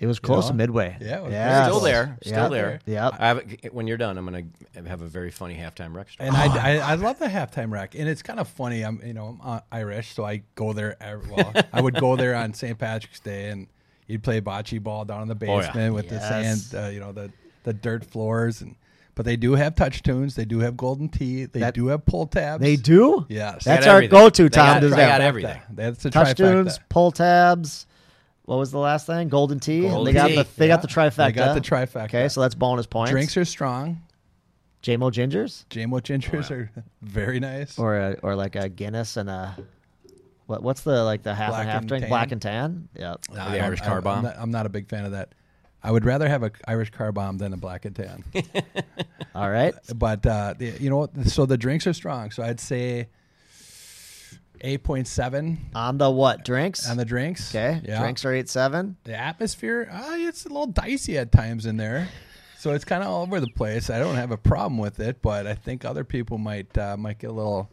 It was close know? to midway. Yeah, it was Yes. Still there, still Yep. there. Yep. I have, when you're done, I'm gonna have a very funny halftime rec story. And I, [sighs] I, I love the halftime rack, and it's kind of funny. I'm, you know, I'm uh, Irish, so I go there. ev- Well, I would go there on St. Patrick's Day, and you'd play bocce ball down in the Oh, yeah. basement with Yes. the sand, uh, you know, the the dirt floors, and but they do have touch tunes. They do have golden tee. They That- do have pull tabs. They do? Yes. That's our go-to, They Tom. got- Does they that got everything. That's the touch trifecta. tunes, pull tabs. What was the last thing? Golden Tee. Golden they got tea. the they got the trifecta. They got the trifecta. Okay, so that's bonus points. Drinks are strong. JMO gingers JMO gingers are [laughs] very nice. or a, or like a Guinness and a what what's the like the half Black and half and drink? tan. Black and tan. Yeah. Nah, the I don't- Irish I- car I'm bomb? not- I'm not a big fan of that. I would rather have a Irish car bomb than a black and tan. [laughs] All right. but uh, the, you know, so the drinks are strong. So I'd say eight point seven On the what? Drinks? on the drinks. okay. yeah. Drinks are eight seven. The atmosphere, uh, it's a little dicey at times in there. so it's kind of all over the place. I don't have a problem with it, but I think other people might uh, might get a little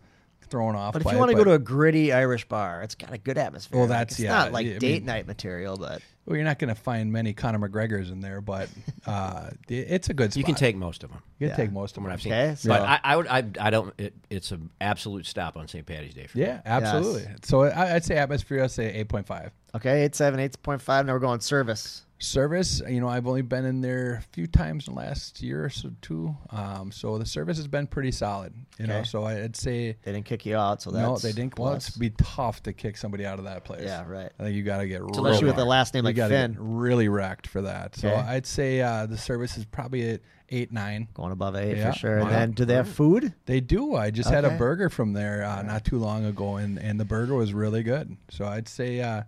thrown off. But if you want to go to a gritty Irish bar, it's got a good atmosphere. Well, Like, that's- it's yeah, not like date mean- night material, but well, you're not going to find many Conor McGregors in there, but [laughs] uh, it's a good. Spot. You can take most of them. You can Yeah. take most of them. what I've seen, Okay, so- but I, I would, I, I don't. It, it's an absolute stop on St. Patty's Day for me. Yeah, absolutely. So I, I'd say atmosphere. I'd say eight point five. okay, eight seven, eight point five. Now we're going service. Service, you know, I've only been in there a few times in the last year or so, two. Um, so the service has been pretty solid. You know, so I'd say They didn't kick you out, so that's no, they didn't. Well, it'd be tough to kick somebody out of that place. Yeah, right. I think you got to get Especially real with the last name You like Finn. really wrecked for that. So Okay. I'd say uh, the service is probably at eight nine. going above eight Yeah. for sure. And Wow. then, do they have food? They do. I just had a burger from there uh, not too long ago, and, and the burger was really good. So I'd say, uh,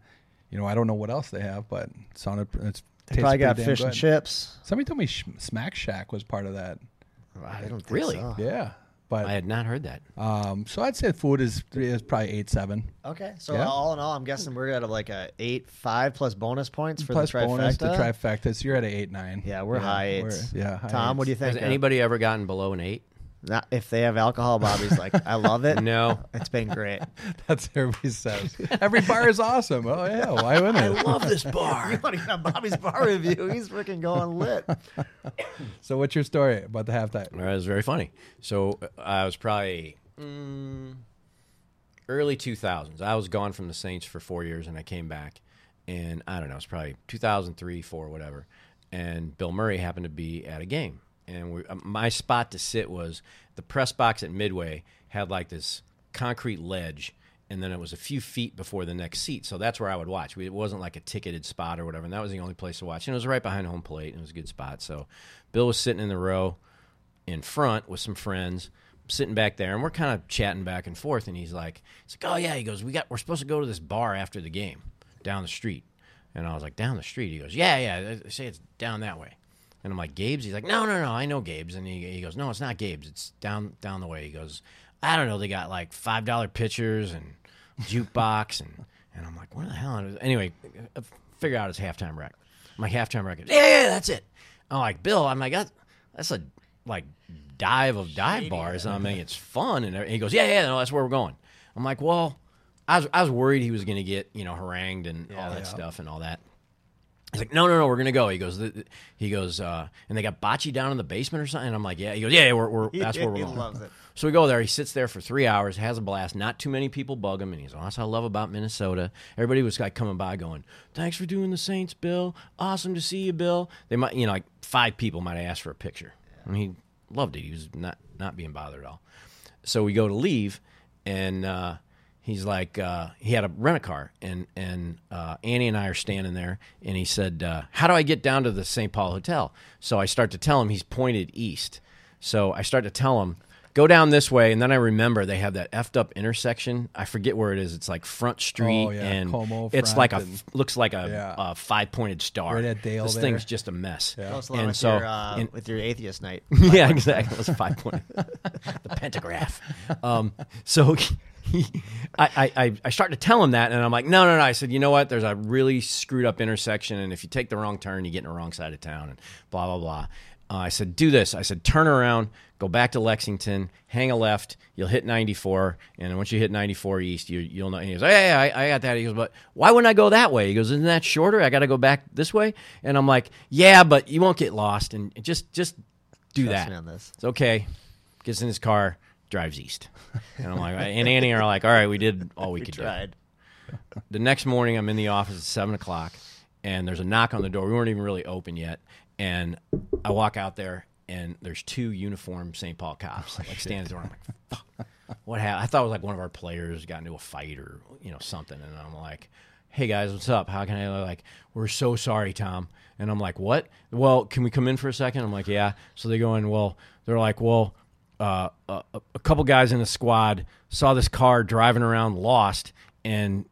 you know, I don't know what else they have, but it sounded it's They tastes probably got pretty damn fish and chips. Somebody told me Sh- Smack Shack was part of that. I don't think Really? so. Yeah, but I had not heard that. um, so I'd say food is is probably eight seven Okay, so Yeah. all in all, I'm guessing we're at like a eight five plus bonus points for plus the trifecta. bonus the trifecta. So you're at an eight nine. Yeah, we're high we're- yeah, high Tom, what do you think? Has anybody ever gotten below an eight? Not, if they have alcohol, Bobby's like, I love it. [laughs] No. it's been great. [laughs] That's what everybody says. [laughs] Every bar is awesome. Oh yeah, why wouldn't it? I love this bar. you bar. want to get Bobby's bar review? He's freaking going lit. So what's your story about the halftime? It was very funny. So uh, I was probably mm, early 2000s. I was gone from the Saints for four years, and I came back, and I don't know, it's probably 2003, four, whatever. And Bill Murray happened to be at a game, and we, uh, my spot to sit was the press box at Midway had like this concrete ledge. And then it was a few feet before the next seat, so that's where I would watch. It wasn't like a ticketed spot or whatever, and that was the only place to watch. And it was right behind home plate, and it was a good spot. So Bill was sitting in the row, in front with some friends sitting back there and we're kind of chatting back and forth and he's like he's like oh yeah he goes we got we're supposed to go to this bar after the game down the street and i was like down the street he goes yeah yeah they say it's down that way and i'm like gabe's? He's like no no no i know gabe's. And he, he goes no it's not gabe's. It's down down the way. He goes i don't know. They got like five dollar pitchers and jukebox and and i'm like what the hell anyway I figure out his halftime rec. My halftime record. Yeah yeah that's it. I'm like bill i'm like that's, that's a like dive of dive bars. And I mean, it's fun. And he goes, yeah, yeah, no, that's where we're going. I'm like, well, I was, I was worried he was going to get, you know, harangued and all that stuff and all that. He's like, no, no, no, we're gonna go. He goes, he goes, uh, and they got bocce down in the basement or something. And I'm like, yeah. He goes, yeah, yeah we're, we're that's where [laughs] we're He going. loves it. So we go there. He sits there for three hours, has a blast. Not too many people bug him, and he's, oh, that's what I love about Minnesota. Everybody was like coming by, going, "Thanks for doing the Saints, Bill. Awesome to see you, Bill." They might, you know, like five people might have asked for a picture, and he loved it. He was not not being bothered at all. So we go to leave, and uh, he's like, uh, he had a rent a car, and and uh, Annie and I are standing there, and he said, uh, "How do I get down to the St. Paul Hotel?" So I start to tell him he's pointed east. So I start to tell him, "Go down this way," and then I remember they have that effed up intersection. I forget where it is. It's like Front Street, Oh, yeah, and Como it's like a and- looks like a, Yeah. a five pointed star. Right at Dale This there. thing's just a mess. Close along And with, so, your, uh, and- with your atheist night. [laughs] yeah, exactly. It was five point. [laughs] the pentagraph. Um, so he, I, I, I, I start to tell him that, and I'm like, no, no, no. I said, you know what? There's a really screwed up intersection, and if you take the wrong turn, you get in the wrong side of town, and blah blah blah. Uh, I said, do this. I said, turn around, go back to Lexington, hang a left. You'll hit 94, and once you hit 94 east, you, you'll know. And he goes, hey, I, I got that. He goes, but why wouldn't I go that way? He goes, isn't that shorter? I got to go back this way. And I'm like, yeah, but you won't get lost, and just just do Trust that. me on this. It's okay. Gets in his car, drives east. And I'm like, and Annie are like, all right, we did all we, We could tried. do. The next morning, I'm in the office at seven o'clock, and there's a knock on the door. We weren't even really open yet, and I walk out there, and there's two uniformed St. Paul cops like standing at the. I'm like, fuck, what happened? I thought it was like one of our players got into a fight or you know something, and I'm like. Hey guys, what's up? How can I like? We're so sorry, Tom. And I'm like, what? Well, can we come in for a second? I'm like, yeah. So they go in. Well, they're like, well, uh, a, a couple guys in the squad saw this car driving around lost and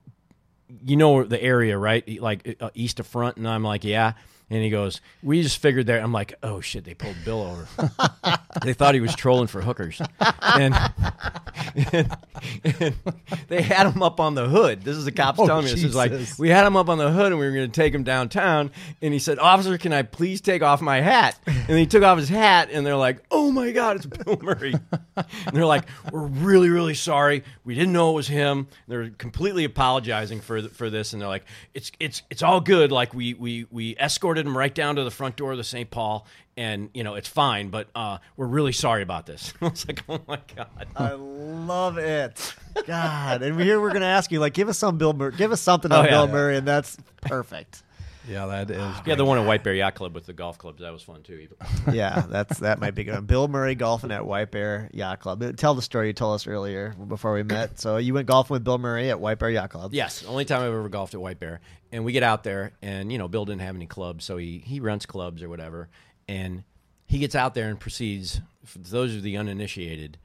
you know the area right like uh, east of front and i'm like yeah and he goes we just figured there i'm like oh shit they pulled bill over. [laughs] They thought he was trolling for hookers. And [laughs] and, and [laughs] they had him up on the hood. This is the cops Oh, telling me this. It's like we had him up on the hood and we were going to take him downtown. And he said, "Officer, can I please take off my hat?" And he took off his hat, and they're like, "Oh my God, it's Bill Murray!" and they're like, "We're really, really sorry. We didn't know it was him." They're completely apologizing for for this, and they're like, "It's it's it's all good. Like we we we escorted him right down to the front door of the St. Paul." And you know it's fine, but uh, we're really sorry about this. [laughs] I was like, "Oh my god!" I love it. God, and here we're gonna ask you, like, give us some Bill Murray, give us something Oh, yeah. Bill Murray, and that's perfect. Yeah, that is. Yeah, great. the one at White Bear Yacht Club with the golf clubs that was fun too. [laughs] yeah, that's that might be good. Bill Murray golfing at White Bear Yacht Club. Tell the story you told us earlier before we met. So you went golfing with Bill Murray at White Bear Yacht Club. Yes, only time I've ever golfed at White Bear. And we get out there, and you know, Bill didn't have any clubs, so he he rents clubs or whatever. And he gets out there and proceeds. For those of the uninitiated,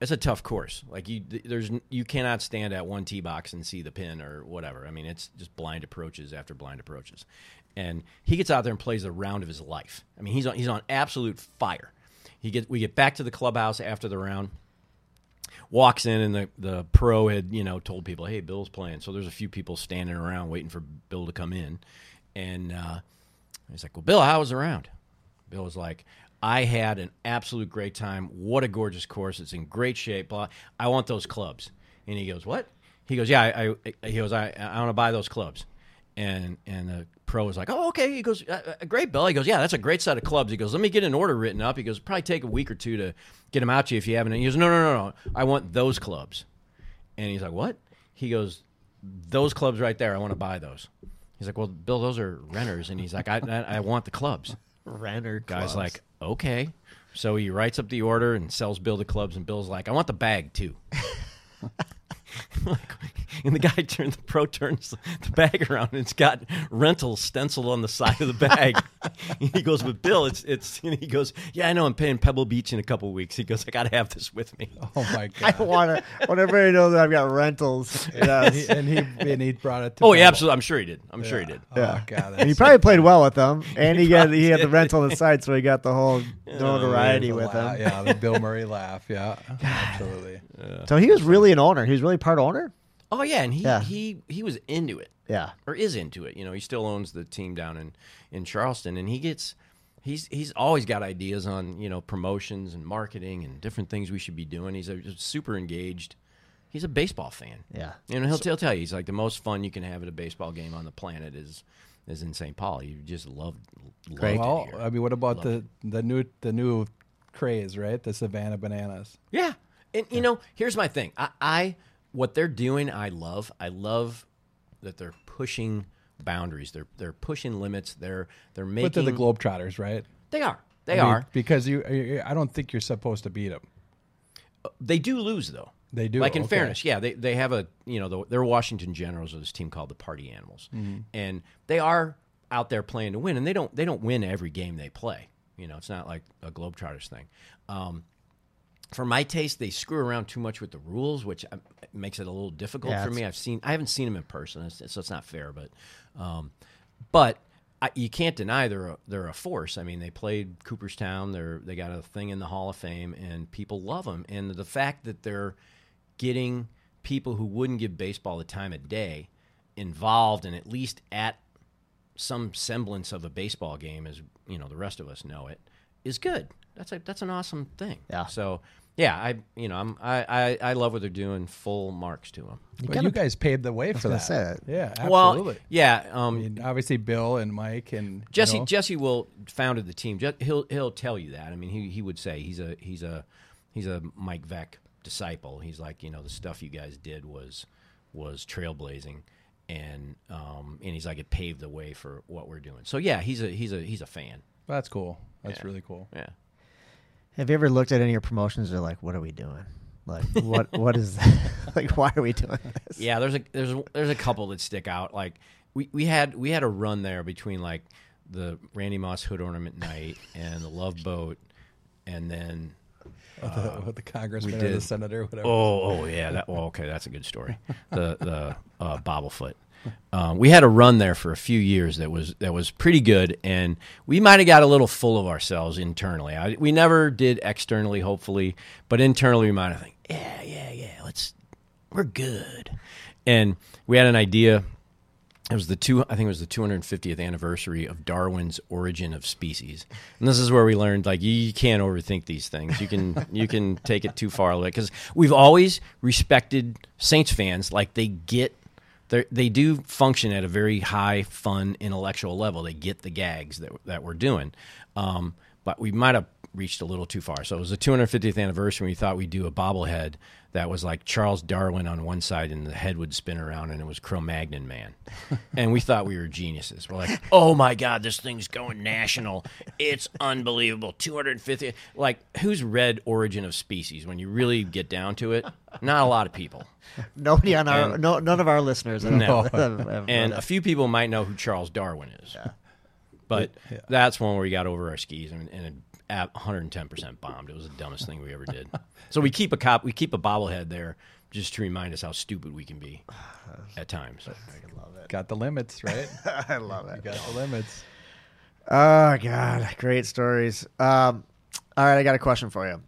it's a tough course. Like you, there's you cannot stand at one tee box and see the pin or whatever. I mean, it's just blind approaches after blind approaches. And he gets out there and plays the round of his life. I mean, he's on he's on absolute fire. He get we get back to the clubhouse after the round walks in and the, the pro had you know told people hey bill's playing so there's a few people standing around waiting for bill to come in and uh, he's like well bill how was the round bill was like i had an absolute great time what a gorgeous course it's in great shape blah i want those clubs and he goes what he goes yeah i, I he goes i, I want to buy those clubs and and the pro was like, "Oh, okay." He goes, uh, uh, "Great, Bill." He goes, "Yeah, that's a great set of clubs." He goes, "Let me get an order written up." He goes, "Probably take a week or two to get them out to you if you haven't." He goes, "No, no, no, no. I want those clubs." And he's like, "What?" He goes, "Those clubs right there. I want to buy those." He's like, "Well, Bill, those are renters." And he's like, "I I, I want the clubs." Renter Guy's clubs. like, "Okay." So he writes up the order and sells Bill the clubs, and Bill's like, "I want the bag too." [laughs] [laughs] and the guy turns the pro turns the bag around and it's got rental stenciled on the side of the bag. [laughs] he goes, "But Bill, it's it's." [laughs] And he goes, "Yeah, I know. I'm paying Pebble Beach in a couple weeks." He goes, "I got to have this with me." Oh my god, I want to. Want everybody to know that I've got rentals. and, he, and he and he brought it. to Oh, yeah, absolutely. I'm sure he did. I'm sure he did. Oh Yeah. god. And he that's probably played well with them, and he got he had the did. rental on the side, so he got the whole notoriety the with la- him. Yeah, the Bill Murray laugh. Yeah, absolutely. So he was really an owner. He was really part owner. Oh yeah, and he Yeah. he he was into it. Yeah. or is into it. You know, he still owns the team down in in Charleston, and he gets he's he's always got ideas on you know promotions and marketing and different things we should be doing. He's a, super engaged. He's a baseball fan. Yeah. you know he'll, he'll tell you he's like the most fun you can have at a baseball game on the planet is is in St. Paul. You just love, loved Great. Well. I mean, what about Love the the new the new craze, right? The Savannah Bananas. Yeah. And you know, here's my thing. I, I what they're doing, I love. I love that they're pushing boundaries. They're they're pushing limits. They're they're making But they're the Globetrotters, right? They are. They I mean, are. because you. I don't think you're supposed to beat them. They do lose though. They do. Like in okay. fairness, yeah, they they have a you know the, they're Washington Generals of this team called the Party Animals, Mm-hmm. and they are out there playing to win, and they don't they don't win every game they play. You know, it's not like a Globetrotters thing. Um, for my taste, they screw around too much with the rules, which uh, makes it a little difficult Yeah, for me. I've seen I haven't seen them in person, so it's not fair. But um, but I, you can't deny they're a, they're a force. I mean, they played Cooperstown. They're they got a thing in the Hall of Fame, and people love them. And the fact that they're getting people who wouldn't give baseball the time of day involved and at least at some semblance of a baseball game, as you know, the rest of us know it, is good. That's a that's an awesome thing. Yeah. So yeah, I you know I'm I I, I love what they're doing. Full marks to them. But kinda- you guys paved the way for that. say that. Yeah, absolutely. Well, yeah. Um, I mean, obviously Bill and Mike and you Jesse know, Jesse will founded the team. He'll he'll tell you that. I mean, he he would say he's a he's a he's a Mike Veeck disciple. He's like you know the stuff you guys did was was trailblazing, and um and he's like it paved the way for what we're doing. So yeah, he's a he's a he's a fan. That's cool. That's Yeah. really cool. Yeah. Have you ever looked at any of your promotions? They're like, what are we doing? Like, [laughs] what what is that? [laughs] like? Why are we doing this? Yeah, there's a there's a, there's a couple that stick out. Like we, we had we had a run there between like the Randy Moss hood ornament night and the Love Boat, and then With the, with the congressman or the senator, or whatever. Oh, oh yeah. That well, okay. That's a good story. The the uh, bobblefoot. Um, we had a run there for a few years that was that was pretty good, and we might have got a little full of ourselves internally. I, we never did externally, hopefully, but internally we might have think, yeah, yeah, yeah, let's we're good. And we had an idea. It was the two. I think it was the 250th anniversary of Darwin's Origin of Species, and this is where we learned like you, you can't overthink these things. You can [laughs] you can take it too far away because we've always respected Saints fans. Like they get they do function at a very high, fun, intellectual level. They get the gags that that we're doing, um, but we might have reached a little too far. So it was the 250th anniversary. We thought we'd do a bobblehead that was like Charles Darwin on one side, and the head would spin around, and it was Cro-Magnon Man. [laughs] and we thought we were geniuses. We're like, oh my god, this thing's going national! It's unbelievable. 250. Like, who's read Origin of Species? When you really get down to it, not a lot of people. Nobody on our And- no none of our listeners. No. have- have and a few people might know who Charles Darwin is. But Yeah. that's one where we got over our skis and, and it at 110% bombed. It was the dumbest thing we ever did. So we keep a cop, we keep a bobblehead there just to remind us how stupid we can be [sighs] at times. I love it. Got the limits, right? [laughs] I love it. Got the limits. Oh god, great stories. Um, all right, I got a question for you.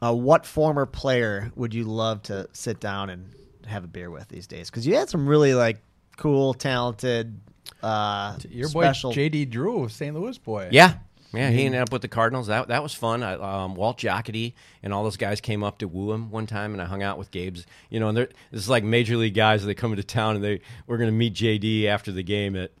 Uh, what former player would you love to sit down and have a beer with these days? Because you had some really like cool, talented, uh, Your boy special. JD Drew, St. Louis boy. Yeah. Yeah, he ended up with the Cardinals. That that was fun. I, um, Walt Jocketty and all those guys came up to woo him one time, and I hung out with Gabe's. You know, and they're this is like major league guys. They come into town and they we're going to meet JD after the game at,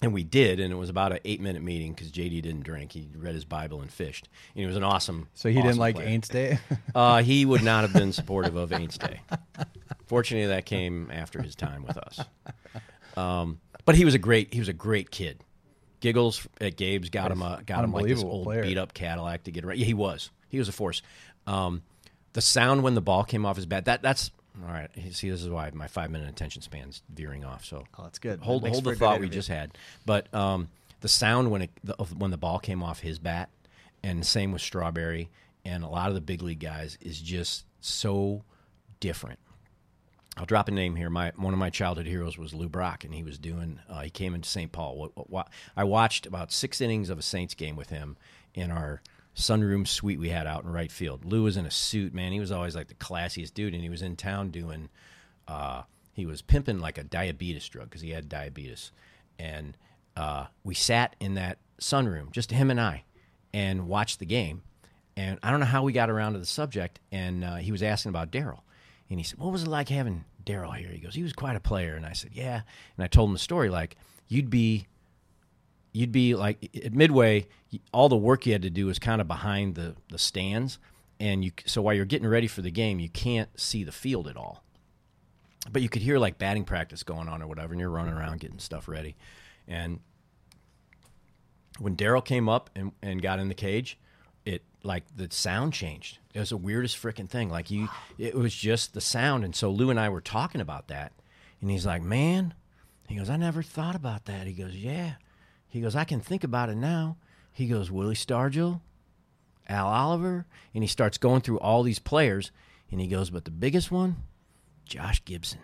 and we did, and it was about an eight minute meeting because JD didn't drink. He read his Bible and fished. And he was an awesome. So he awesome didn't like player. Aints Day. [laughs] Uh, he would not have been [laughs] supportive of Aints Day. Fortunately, that came after his time with us. Um, but he was a great he was a great kid. Giggles at Gabe's got him a got him like this old player. beat up Cadillac to get around. Yeah, he was. He was a force. Um, the sound when the ball came off his bat that that's all right. See, this is why my five minute attention span's veering off. So Oh, that's good. hold That hold the thought we just had. But um, the sound when it the, when the ball came off his bat, and same with Strawberry and a lot of the big league guys is just so different. I'll drop a name here. My one of my childhood heroes was Lou Brock, and he was doing. Uh, he came into St. Paul. What, what, what, I watched about six innings of a Saints game with him in our sunroom suite we had out in right field. Lou was in a suit, man. He was always like the classiest dude, and he was in town doing. Uh, he was pimping like a diabetes drug because he had diabetes, and uh, we sat in that sunroom, just him and I, and watched the game. And I don't know how we got around to the subject, and uh, he was asking about Darryl. And he said, What was it like having Darryl here? He goes, He was quite a player. And I said, Yeah. And I told him the story like, you'd be you'd be like at midway all the work you had to do was kind of behind the the stands and you so while you're getting ready for the game you can't see the field at all but you could hear like batting practice going on or whatever and you're running around getting stuff ready and when darryl came up and, and got in the cage like the sound changed. It was the weirdest freaking thing. Like you it was just the sound. And so lou and i were talking about that. And he's like man he goes i never thought about that. He goes yeah. He goes i can think about it now. He goes willie stargell al oliver and he starts going through all these players. And he goes but the biggest one Josh Gibson.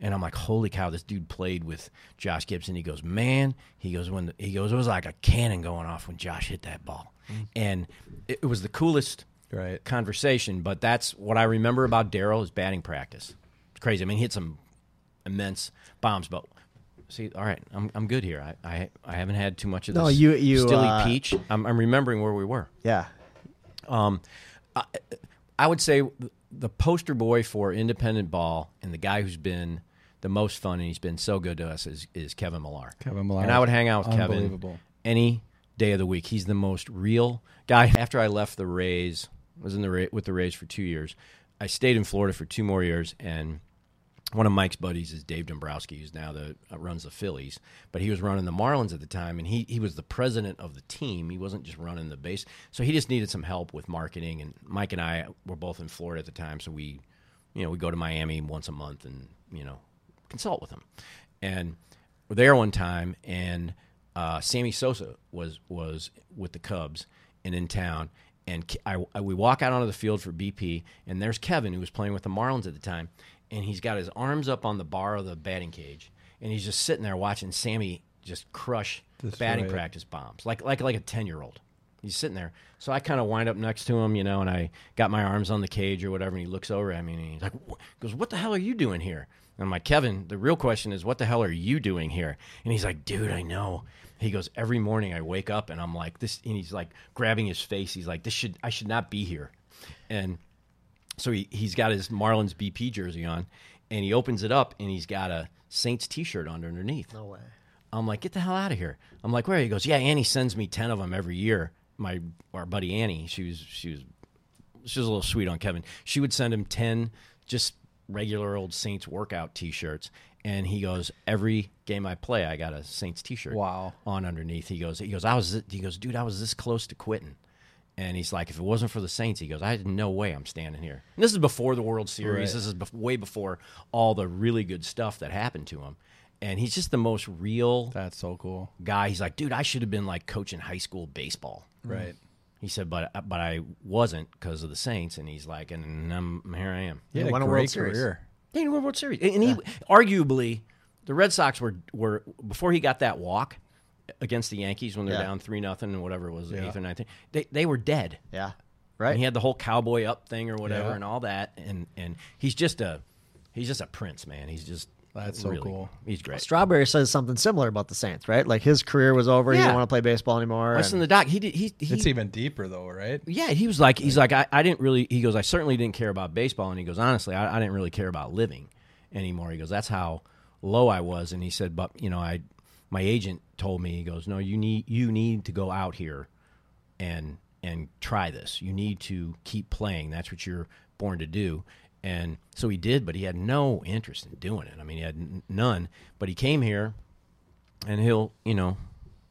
And I'm like, holy cow, this dude played with Josh Gibson. He goes, man, he goes, when the, he goes, it was like a cannon going off when Josh hit that ball. And it, it was the coolest Right. conversation. But that's what I remember about Darryl is batting practice. It's crazy. I mean, he hit some immense bombs, but see, all right, I'm, I'm good here. I, I, I haven't had too much of this No, you- you, stilly uh, peach. I'm, I'm remembering where we were. Yeah. Um, I would say the poster boy for independent ball and the guy who's been the most fun and he's been so good to us is, is Kevin Millar. Kevin Millar. And I would hang out with Kevin Unbelievable. any day of the week. He's the most real guy. After I left the Rays, was in the with the Rays for two years. I stayed in Florida for two more years, and one of Mike's buddies is Dave Dombrowski, who's now the uh, runs the Phillies, but he was running the Marlins at the time, and he he was the president of the team. He wasn't just running the base, so he just needed some help with marketing. And Mike and I were both in Florida at the time, so we, you know, we go to Miami once a month and you know consult with him. And we're there one time, and uh, Sammy Sosa was was with the Cubs and in town. And I, I- we walk out onto the field for BP, and there's Kevin, who was playing with the Marlins at the time, and he's got his arms up on the bar of the batting cage, and he's just sitting there watching Sammy just crush Destroy batting it. practice bombs, like like like a ten year old. He's sitting there. So I kind of wind up next to him, you know, and I got my arms on the cage or whatever. And he looks over at me and he's like, goes, What the hell are you doing here? And I'm like, Kevin, the real question is, What the hell are you doing here? And he's like, Dude, I know. He goes, Every morning I wake up and I'm like, This, and he's like grabbing his face. He's like, This should, I should not be here. And so he, he's got his Marlins BP jersey on and he opens it up and he's got a Saints t shirt under underneath. No way. I'm like, get the hell out of here. I'm like, where? He goes, yeah, Annie sends me 10 of them every year. My, our buddy Annie, she was, she was, she was a little sweet on Kevin. She would send him 10 just regular old Saints workout t shirts. And he goes, every game I play, I got a Saints t shirt Wow. on underneath. He goes, he goes, I was, he goes, dude, I was this close to quitting. And he's like, if it wasn't for the Saints, he goes, I had no way I'm standing here. And this is before the World Series. Right. This is bef- way before all the really good stuff that happened to him. And he's just the most real That's so cool. guy. He's like, dude, I should have been like coaching high school baseball. Right. He said, but uh, but I wasn't because of the Saints. And he's like, and I'm, here I am. Yeah, won a great World Series. career. He won World Series, and, and he arguably the Red Sox were were before he got that walk against the Yankees when they're down three nothing and whatever it was Yeah. eighth or ninth. They they were dead. Yeah. And Right. he had the whole cowboy up thing or whatever and all that, and and he's just a he's just a prince, man. He's just That's so really- cool. He's great. Strawberry says something similar about the Saints, right? Like his career was over. He didn't want to play baseball anymore. Listen, and- the doc, he did he he. It's even deeper though, right? yeah, he was like, he's like, I, I didn't really. He goes, I certainly didn't care about baseball, and he goes, honestly, I, I didn't really care about living anymore. He goes, that's how low I was, and he said, but you know, I, my agent told me, he goes, no, you need you need to go out here, and and try this. You need to keep playing. That's what you're born to do. And so he did, but he had no interest in doing it. I mean, he had none. But he came here, and he'll, you know,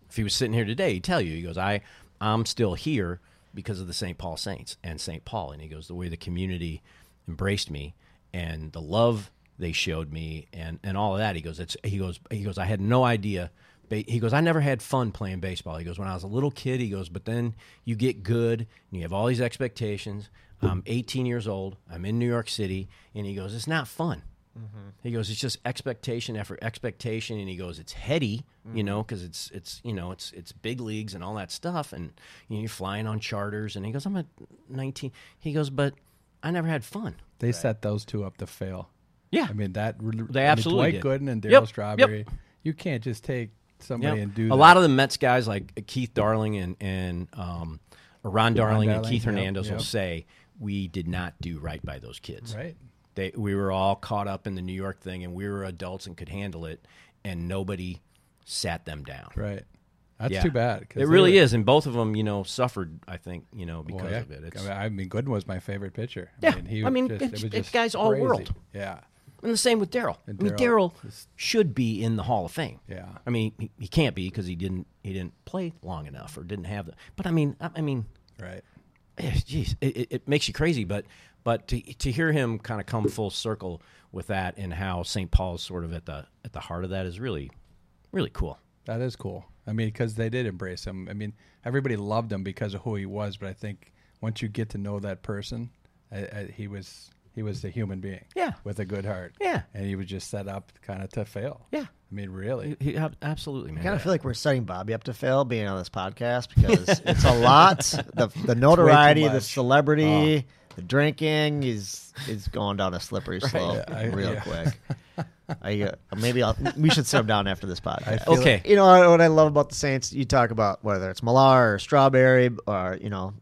if he was sitting here today, he'd tell you. He goes, I, I'm still here because of the St. Paul Saints and St. Paul. And he goes, the way the community embraced me and the love they showed me and, and all of that. He goes, it's, he goes, he goes, I had no idea. He goes, I never had fun playing baseball. He goes, when I was a little kid, he goes, but then you get good and you have all these expectations. I'm 18 years old. I'm in New York City. And he goes, it's not fun. He goes, it's just expectation after expectation, and he goes, it's heady, you know, because it's it's you know it's it's big leagues and all that stuff, and you know, you're flying on charters, and he goes, I'm at 19. He goes, but I never had fun. They set those two up to fail. Yeah, I mean that. They absolutely Dwight did. Gooden and Darryl Yep, yep. Strawberry. You can't just take somebody Yeah. and do a that. lot of the Mets guys like Keith Darling and and um, Ron Darling and Darling, Keith yep, Hernandez yep. will say we did not do right by those kids. right. They we were all caught up in the New York thing, and we were adults and could handle it, and nobody sat them down. Right. That's Yeah. too bad. It really were- is, and both of them, you know, suffered. I think, you know, because Well, yeah. of it. It's, I mean, I Gooden was my favorite pitcher. Yeah. he I mean, just, it's- it was just guys all world. Yeah, and the same with Darryl. I mean, Darryl should be in the Hall of Fame. Yeah. I mean, he, he can't be because he didn't he didn't play long enough or didn't have the. But I mean, I, I mean, right. Jeez, it, it, it makes you crazy. But but to to hear him kind of come full circle with that and how St. Paul's sort of at the at the heart of that is really really cool. That is cool. I mean, because they did embrace him. I mean, everybody loved him because of who he was. But I think once you get to know that person, I, I, he was he was a human being. Yeah. with a good heart. Yeah. and he was just set up kind of to fail. Yeah. I mean, really. He, he- absolutely, man. I kind of feel like we're setting Bobby up to fail being on this podcast because [laughs] it's a lot. The the notoriety, the much. celebrity, the drinking is is going down a slippery slope Yeah, I- real yeah. quick. [laughs] I, uh, maybe I'll, we should sit him down after this podcast. feel Okay. You know what I love about the Saints? You talk about whether it's Millar or Strawberry or you know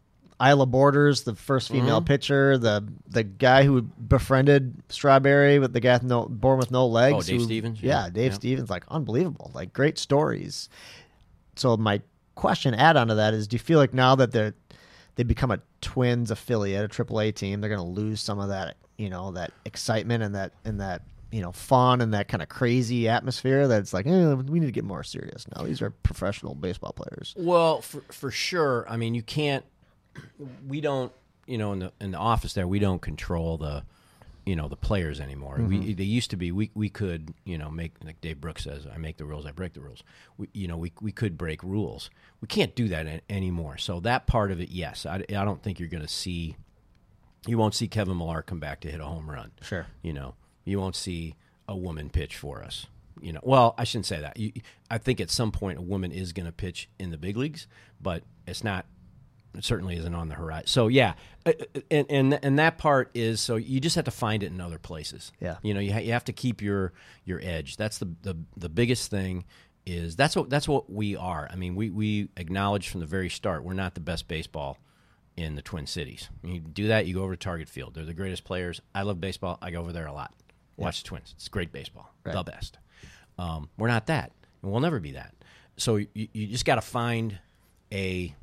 Ila Borders, the first female Mm-hmm. pitcher, the the guy who befriended Strawberry with the guy with no, born with no legs. Oh, Dave who- Stevens? Yeah, Yeah. Dave Yeah. Stevens, like unbelievable, like great stories. So my question add on to that is, do you feel like now that they're they become a Twins affiliate, a Triple A team, they're going to lose some of that, you know, that excitement and that and that you know fun and that kind of crazy atmosphere? That's like, eh, we need to get more serious now. These are professional baseball players. Well, for for sure. I mean, you can't. We don't. You know, in the in the office there, we don't control the, you know, the players anymore. We mm-hmm. they used to be. We we could you know make like Dave Brooks says, I make the rules, I break the rules. We you know we we could break rules. We can't do that an- anymore. So that part of it, yes, I, I don't think you're going to see. You won't see Kevin Millar come back to hit a home run. Sure. You know, you won't see a woman pitch for us. You know, well, I shouldn't say that. You, I think at some point a woman is going to pitch in the big leagues, but it's not it certainly isn't on the horizon. So yeah, uh, uh, and and and that part is so you just have to find it in other places. Yeah. you know, you ha- you have to keep your your edge. That's the the the biggest thing. Is that's what that's what we are. I mean, we we acknowledge from the very start we're not the best baseball in the Twin Cities. You do that, you go over to Target Field. They're the greatest players. I love baseball. I go over there a lot. Watch the Twins. It's great baseball. Right. The best. Um, we're not that, and we'll never be that. So you, you just got to find a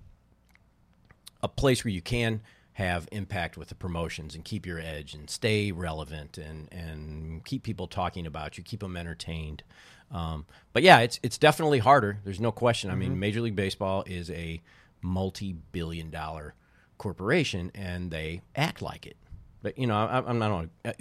a place where you can have impact with the promotions and keep your edge and stay relevant and and keep people talking about you, keep them entertained. Um, but yeah, it's it's definitely harder. There's no question. I mean, Major League Baseball is a multi-billion dollar corporation, and they act like it. But you know, I, I'm not on. Uh,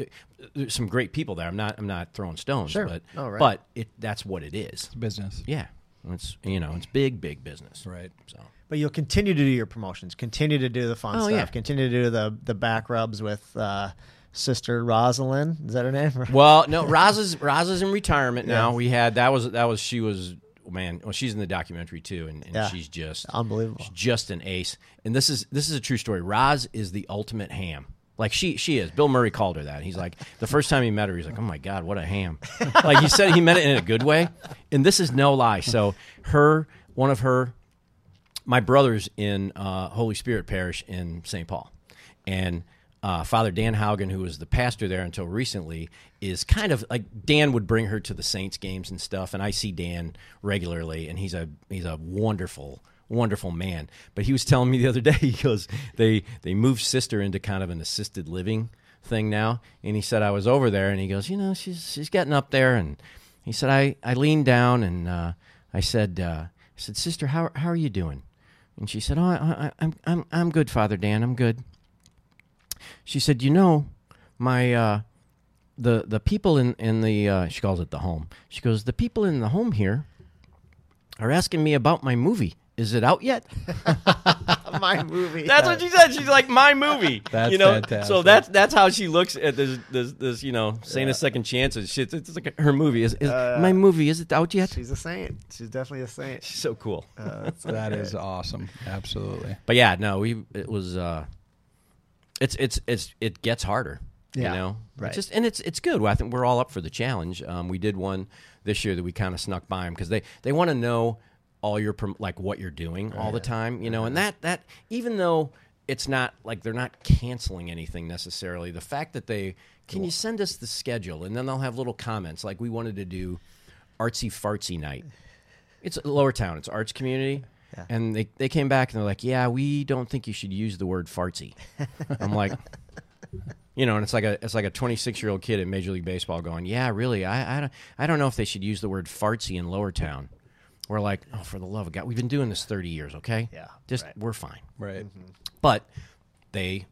there's some great people there. I'm not. I'm not throwing stones. Sure. But Oh, right. but it that's what it is. business. Yeah. It's you know it's big big business. Right. So But you'll continue to do your promotions, continue to do the fun Oh, stuff, yeah. continue to do the the back rubs with uh, Sister Rosalind. Is that her name? [laughs] well, no, Raza's Raza's in retirement now. Yeah. We had that was that was she was man. Well, she's in the documentary too, and, and Yeah. she's just Unbelievable. she's just an ace. And this is this is a true story. Roz is the ultimate ham. Like she she is. Bill Murray called her that. He's like the first time he met her, he's like, "Oh my god, what a ham!" like he said, he meant it in a good way. And this is no lie. So her one of her my brother's in uh, Holy Spirit Parish in St. Paul, and uh, Father Dan Haugen, who was the pastor there until recently, is kind of like Dan would bring her to the Saints games and stuff, and I see Dan regularly, and he's a he's a wonderful wonderful man. But he was telling me the other [laughs] day, he goes, they they moved sister into kind of an assisted living thing now, and he said I was over there, and he goes, you know, she's she's getting up there, and he said I I leaned down and uh, I said uh, I said sister, how how are you doing? And she said, "Oh, I, I'm I'm I'm good, Father Dan. I'm good." She said, "You know, my uh, the the people in in the uh, she calls it the home. She goes, the people in the home here are asking me about my movie. Is it out yet?" [laughs] My movie. That's what she said. She's like my movie. [laughs] That's you know, fantastic. so that's that's how she looks at this this, this you know saying a second chance. It's, it's, it's like her movie. Is, is Uh, my movie? Is it out yet? She's a saint. She's definitely a saint. She's so cool. Uh, that's [laughs] That okay. is awesome. Absolutely. But yeah, no, we it was uh it's it's it's it gets harder. Yeah, you know? right. It's just and it's it's good. I think we're all up for the challenge. Um, we did one this year that we kind of snuck by them because they they want to know all your like what you're doing oh, all the time, you know. And uh-huh. that that even though it's not like they're not canceling anything necessarily, the fact that they can you send us the schedule and then they'll have little comments like we wanted to do artsy fartsy night. It's Lowertown. It's arts community. Yeah. And they, they came back and they're like, yeah, we don't think you should use the word fartsy. I'm like, [laughs] you know, and it's like a it's like a 26 year old kid at Major League Baseball going, yeah, really, I I don't, I don't know if they should use the word fartsy in Lowertown. We're like, oh, for the love of God, we've been doing this 30 years, okay? Yeah, just right. we're fine. Right. But they,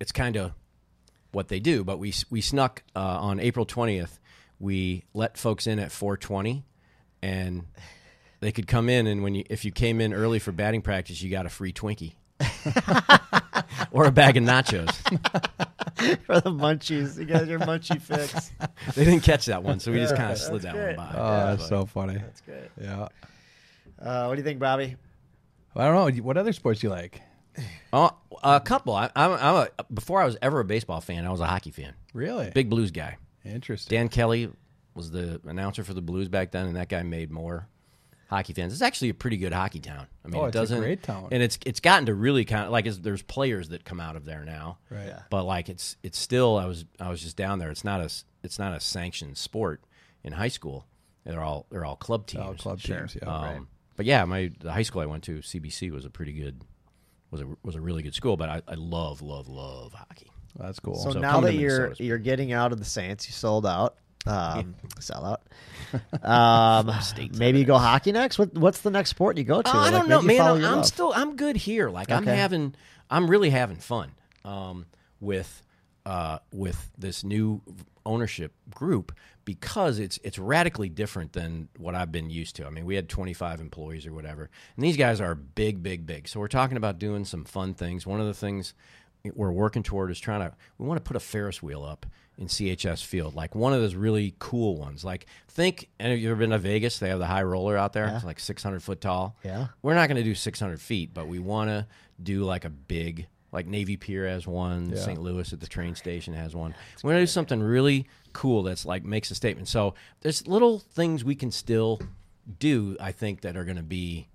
it's kind of what they do. But we we snuck uh, on April 20th. We let folks in at 4:20, and they could come in. And when you if you came in early for batting practice, you got a free Twinkie. [laughs] or a bag of nachos. [laughs] [laughs] For the munchies. You got your munchie fix. [laughs] They didn't catch that one, so we just kind of slid that great. one by. Oh, that's so funny. That's good. Yeah. Uh, what do you think, Bobby? Well, I don't know. What other sports do you like? Oh, a couple. I, I'm, I'm a, before I was ever a baseball fan, I was a hockey fan. Really? Big Blues guy. Interesting. Dan Kelly was the announcer for the Blues back then, and that guy made more hockey fans. It's actually a pretty good hockey town. I mean, Oh, it it's a doesn't, great town. and it's it's gotten to really kind of like it's, there's players that come out of there now, Right. Yeah. But like it's it's still I was I was just down there. It's not a it's not a sanctioned sport in high school. They're all they're all club teams. All club Sure. teams. Yeah. Um, right. But yeah, my the high school I went to, CBC, was a pretty good was a was a really good school. But I, I love love love hockey. That's cool. So, So now that you're Minnesota. you're getting out of the Saints, you sold out. Um, Sell out. [laughs] Um, maybe you go hockey next. What What's the next sport you go to? Oh, I don't know, man. I'm, still I'm good here. Like I'm having I'm really having fun um, with uh, with this new ownership group because it's it's radically different than what I've been used to. I mean, we had 25 employees or whatever, and these guys are big, big, big. So we're talking about doing some fun things. One of the things we're working toward is trying to we want to put a Ferris wheel up in CHS Field, like one of those really cool ones. Like think, and have you've ever been to Vegas? They have the high roller out there. Yeah. It's like 600 foot tall. Yeah. We're not going to do 600 feet, but we want to do like a big, like Navy Pier has one, Yeah. St. Louis at the train station has one. We're going to do something really cool that's like makes a statement. So there's little things we can still do, I think, that are going to be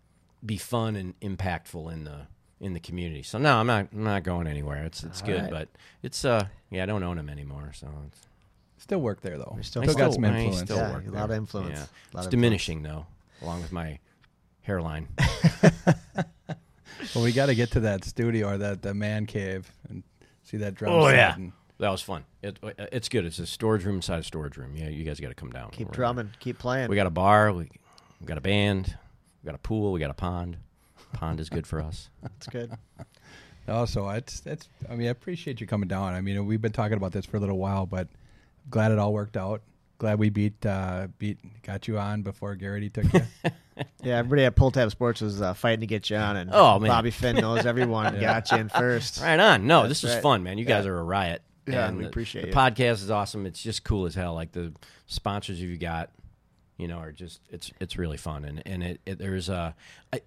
be fun and impactful in the in the community. So no, I'm not I'm not going anywhere. It's it's All good, right. but it's uh yeah, I don't own them anymore, so it's Still work there though. Still still, work. got some influence. still Yeah, work a lot there. of influence. Yeah. A lot It's of diminishing though, along with my hairline. [laughs] [laughs] Well, we got to get to that studio or that the man cave and see that drum. Oh, set yeah. and- That was fun. It, it's good. It's a storage room inside a storage room. Yeah, you guys got to come down. Keep We're- drumming. Keep playing. We got a bar. We, we got a band. We got a pool. We got a pond. Pond is good for us. [laughs] That's good. [laughs] Also, it's it's. I mean, I appreciate you coming down. I mean, we've been talking about this for a little while, but glad it all worked out. Glad we beat uh, beat got you on before Garrity took you. [laughs] Yeah, everybody at Pull Tab Sports was uh, fighting to get you on, and Oh, man. Bobby Finn knows everyone. Got you in first. Right on. No, That's this was right. fun, man. You guys are a riot. Yeah, And we the- appreciate the you. podcast is awesome. It's just cool as hell. Like the sponsors you've got, you know, are just it's it's really fun. And and it, it there's a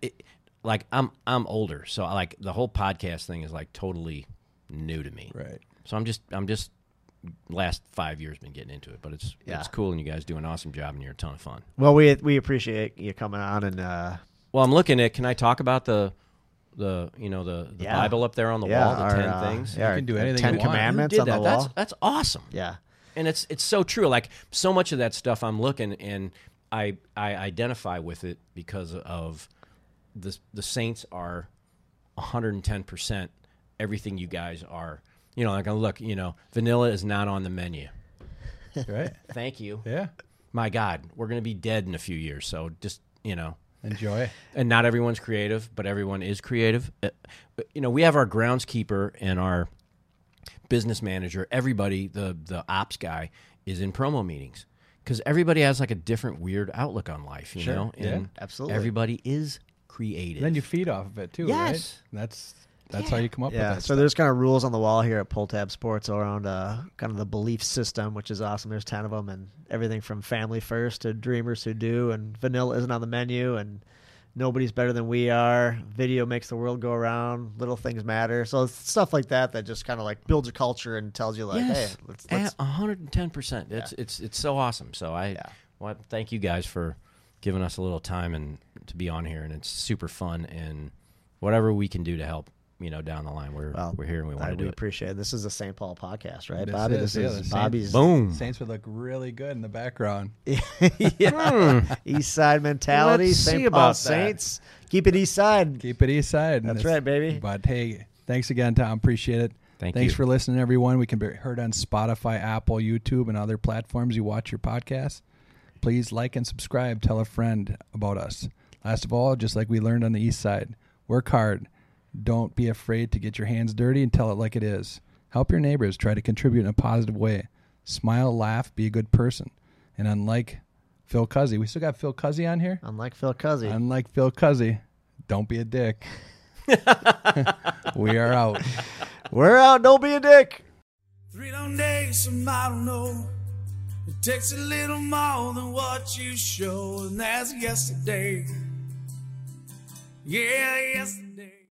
it, like I'm I'm older, so I like the whole podcast thing is like totally new to me. right. So I'm just I'm just last five years been getting into it, but it's Yeah. it's cool and you guys do an awesome job and you're a ton of fun. Well, we we appreciate you coming on, and uh, Well, I'm looking at. Can I talk about the the you know the, the Yeah. Bible up there on the yeah, wall, the our, ten uh, things? Yeah, our- can do anything Ten you want. Who Commandments Who on did the that? wall. That's that's awesome. yeah, and it's it's so true. Like so much of that stuff, I'm looking and I I identify with it because of the the Saints are 110 percent everything you guys are. You know, like look, you know, vanilla is not on the menu. Right. [laughs] Thank you. yeah. My God, we're gonna be dead in a few years, so just you know. Enjoy. and not everyone's creative, but everyone is creative. Uh, You know, we have our groundskeeper and our business manager. Everybody, the the ops guy, is in promo meetings because everybody has like a different weird outlook on life. You Sure. know, Yeah, absolutely. Everybody is creative. Then you feed off of it too, Yes. right? That's that's how you come up yeah. with that. So stuff. there's kind of rules on the wall here at Pull Tab Sports around uh, kind of the belief system, which is awesome. There's ten of them, and everything from family first to dreamers who do, and vanilla isn't on the menu, and nobody's better than we are. Video makes the world go around. Little things matter. So it's stuff like that that just kind of like builds a culture and tells you like, yes, hey, let's, let's one hundred and ten percent. It's it's it's so awesome. So I, Yeah. well, thank you guys for giving us a little time and to be on here, and it's super fun. And whatever we can do to help, you know, down the line, we're Well, we're here and we I, want to we do it. appreciate it. This is the St. Paul podcast, right, This Bobby? is, This yeah, is the Saints- Bobby's Boom. Saints would look really good in the background. [laughs] yeah. Hmm. East Side mentality. Let's see Paul about that. Saints. Keep it East Side. Keep it east side. That's It's- right, baby. But hey, thanks again, Tom. Appreciate it. Thank Thanks you. for listening, everyone. We can be heard on Spotify, Apple, YouTube, and other platforms you watch your podcast. Please like and subscribe. Tell a friend about us. Last of all, just like we learned on the east side, work hard. Don't be afraid to get your hands dirty and tell it like it is. Help your neighbors. Try to contribute in a positive way. Smile, laugh, be a good person. And unlike Phil Cuzzy, we still got Phil Cuzzy on here. Unlike Phil Cuzzy. Unlike Phil Cuzzy, don't be a dick. [laughs] we are out. We're out. Don't be a dick. Three long days, some I don't know. It takes a little more than what you show, and that's yesterday. Yeah, yesterday.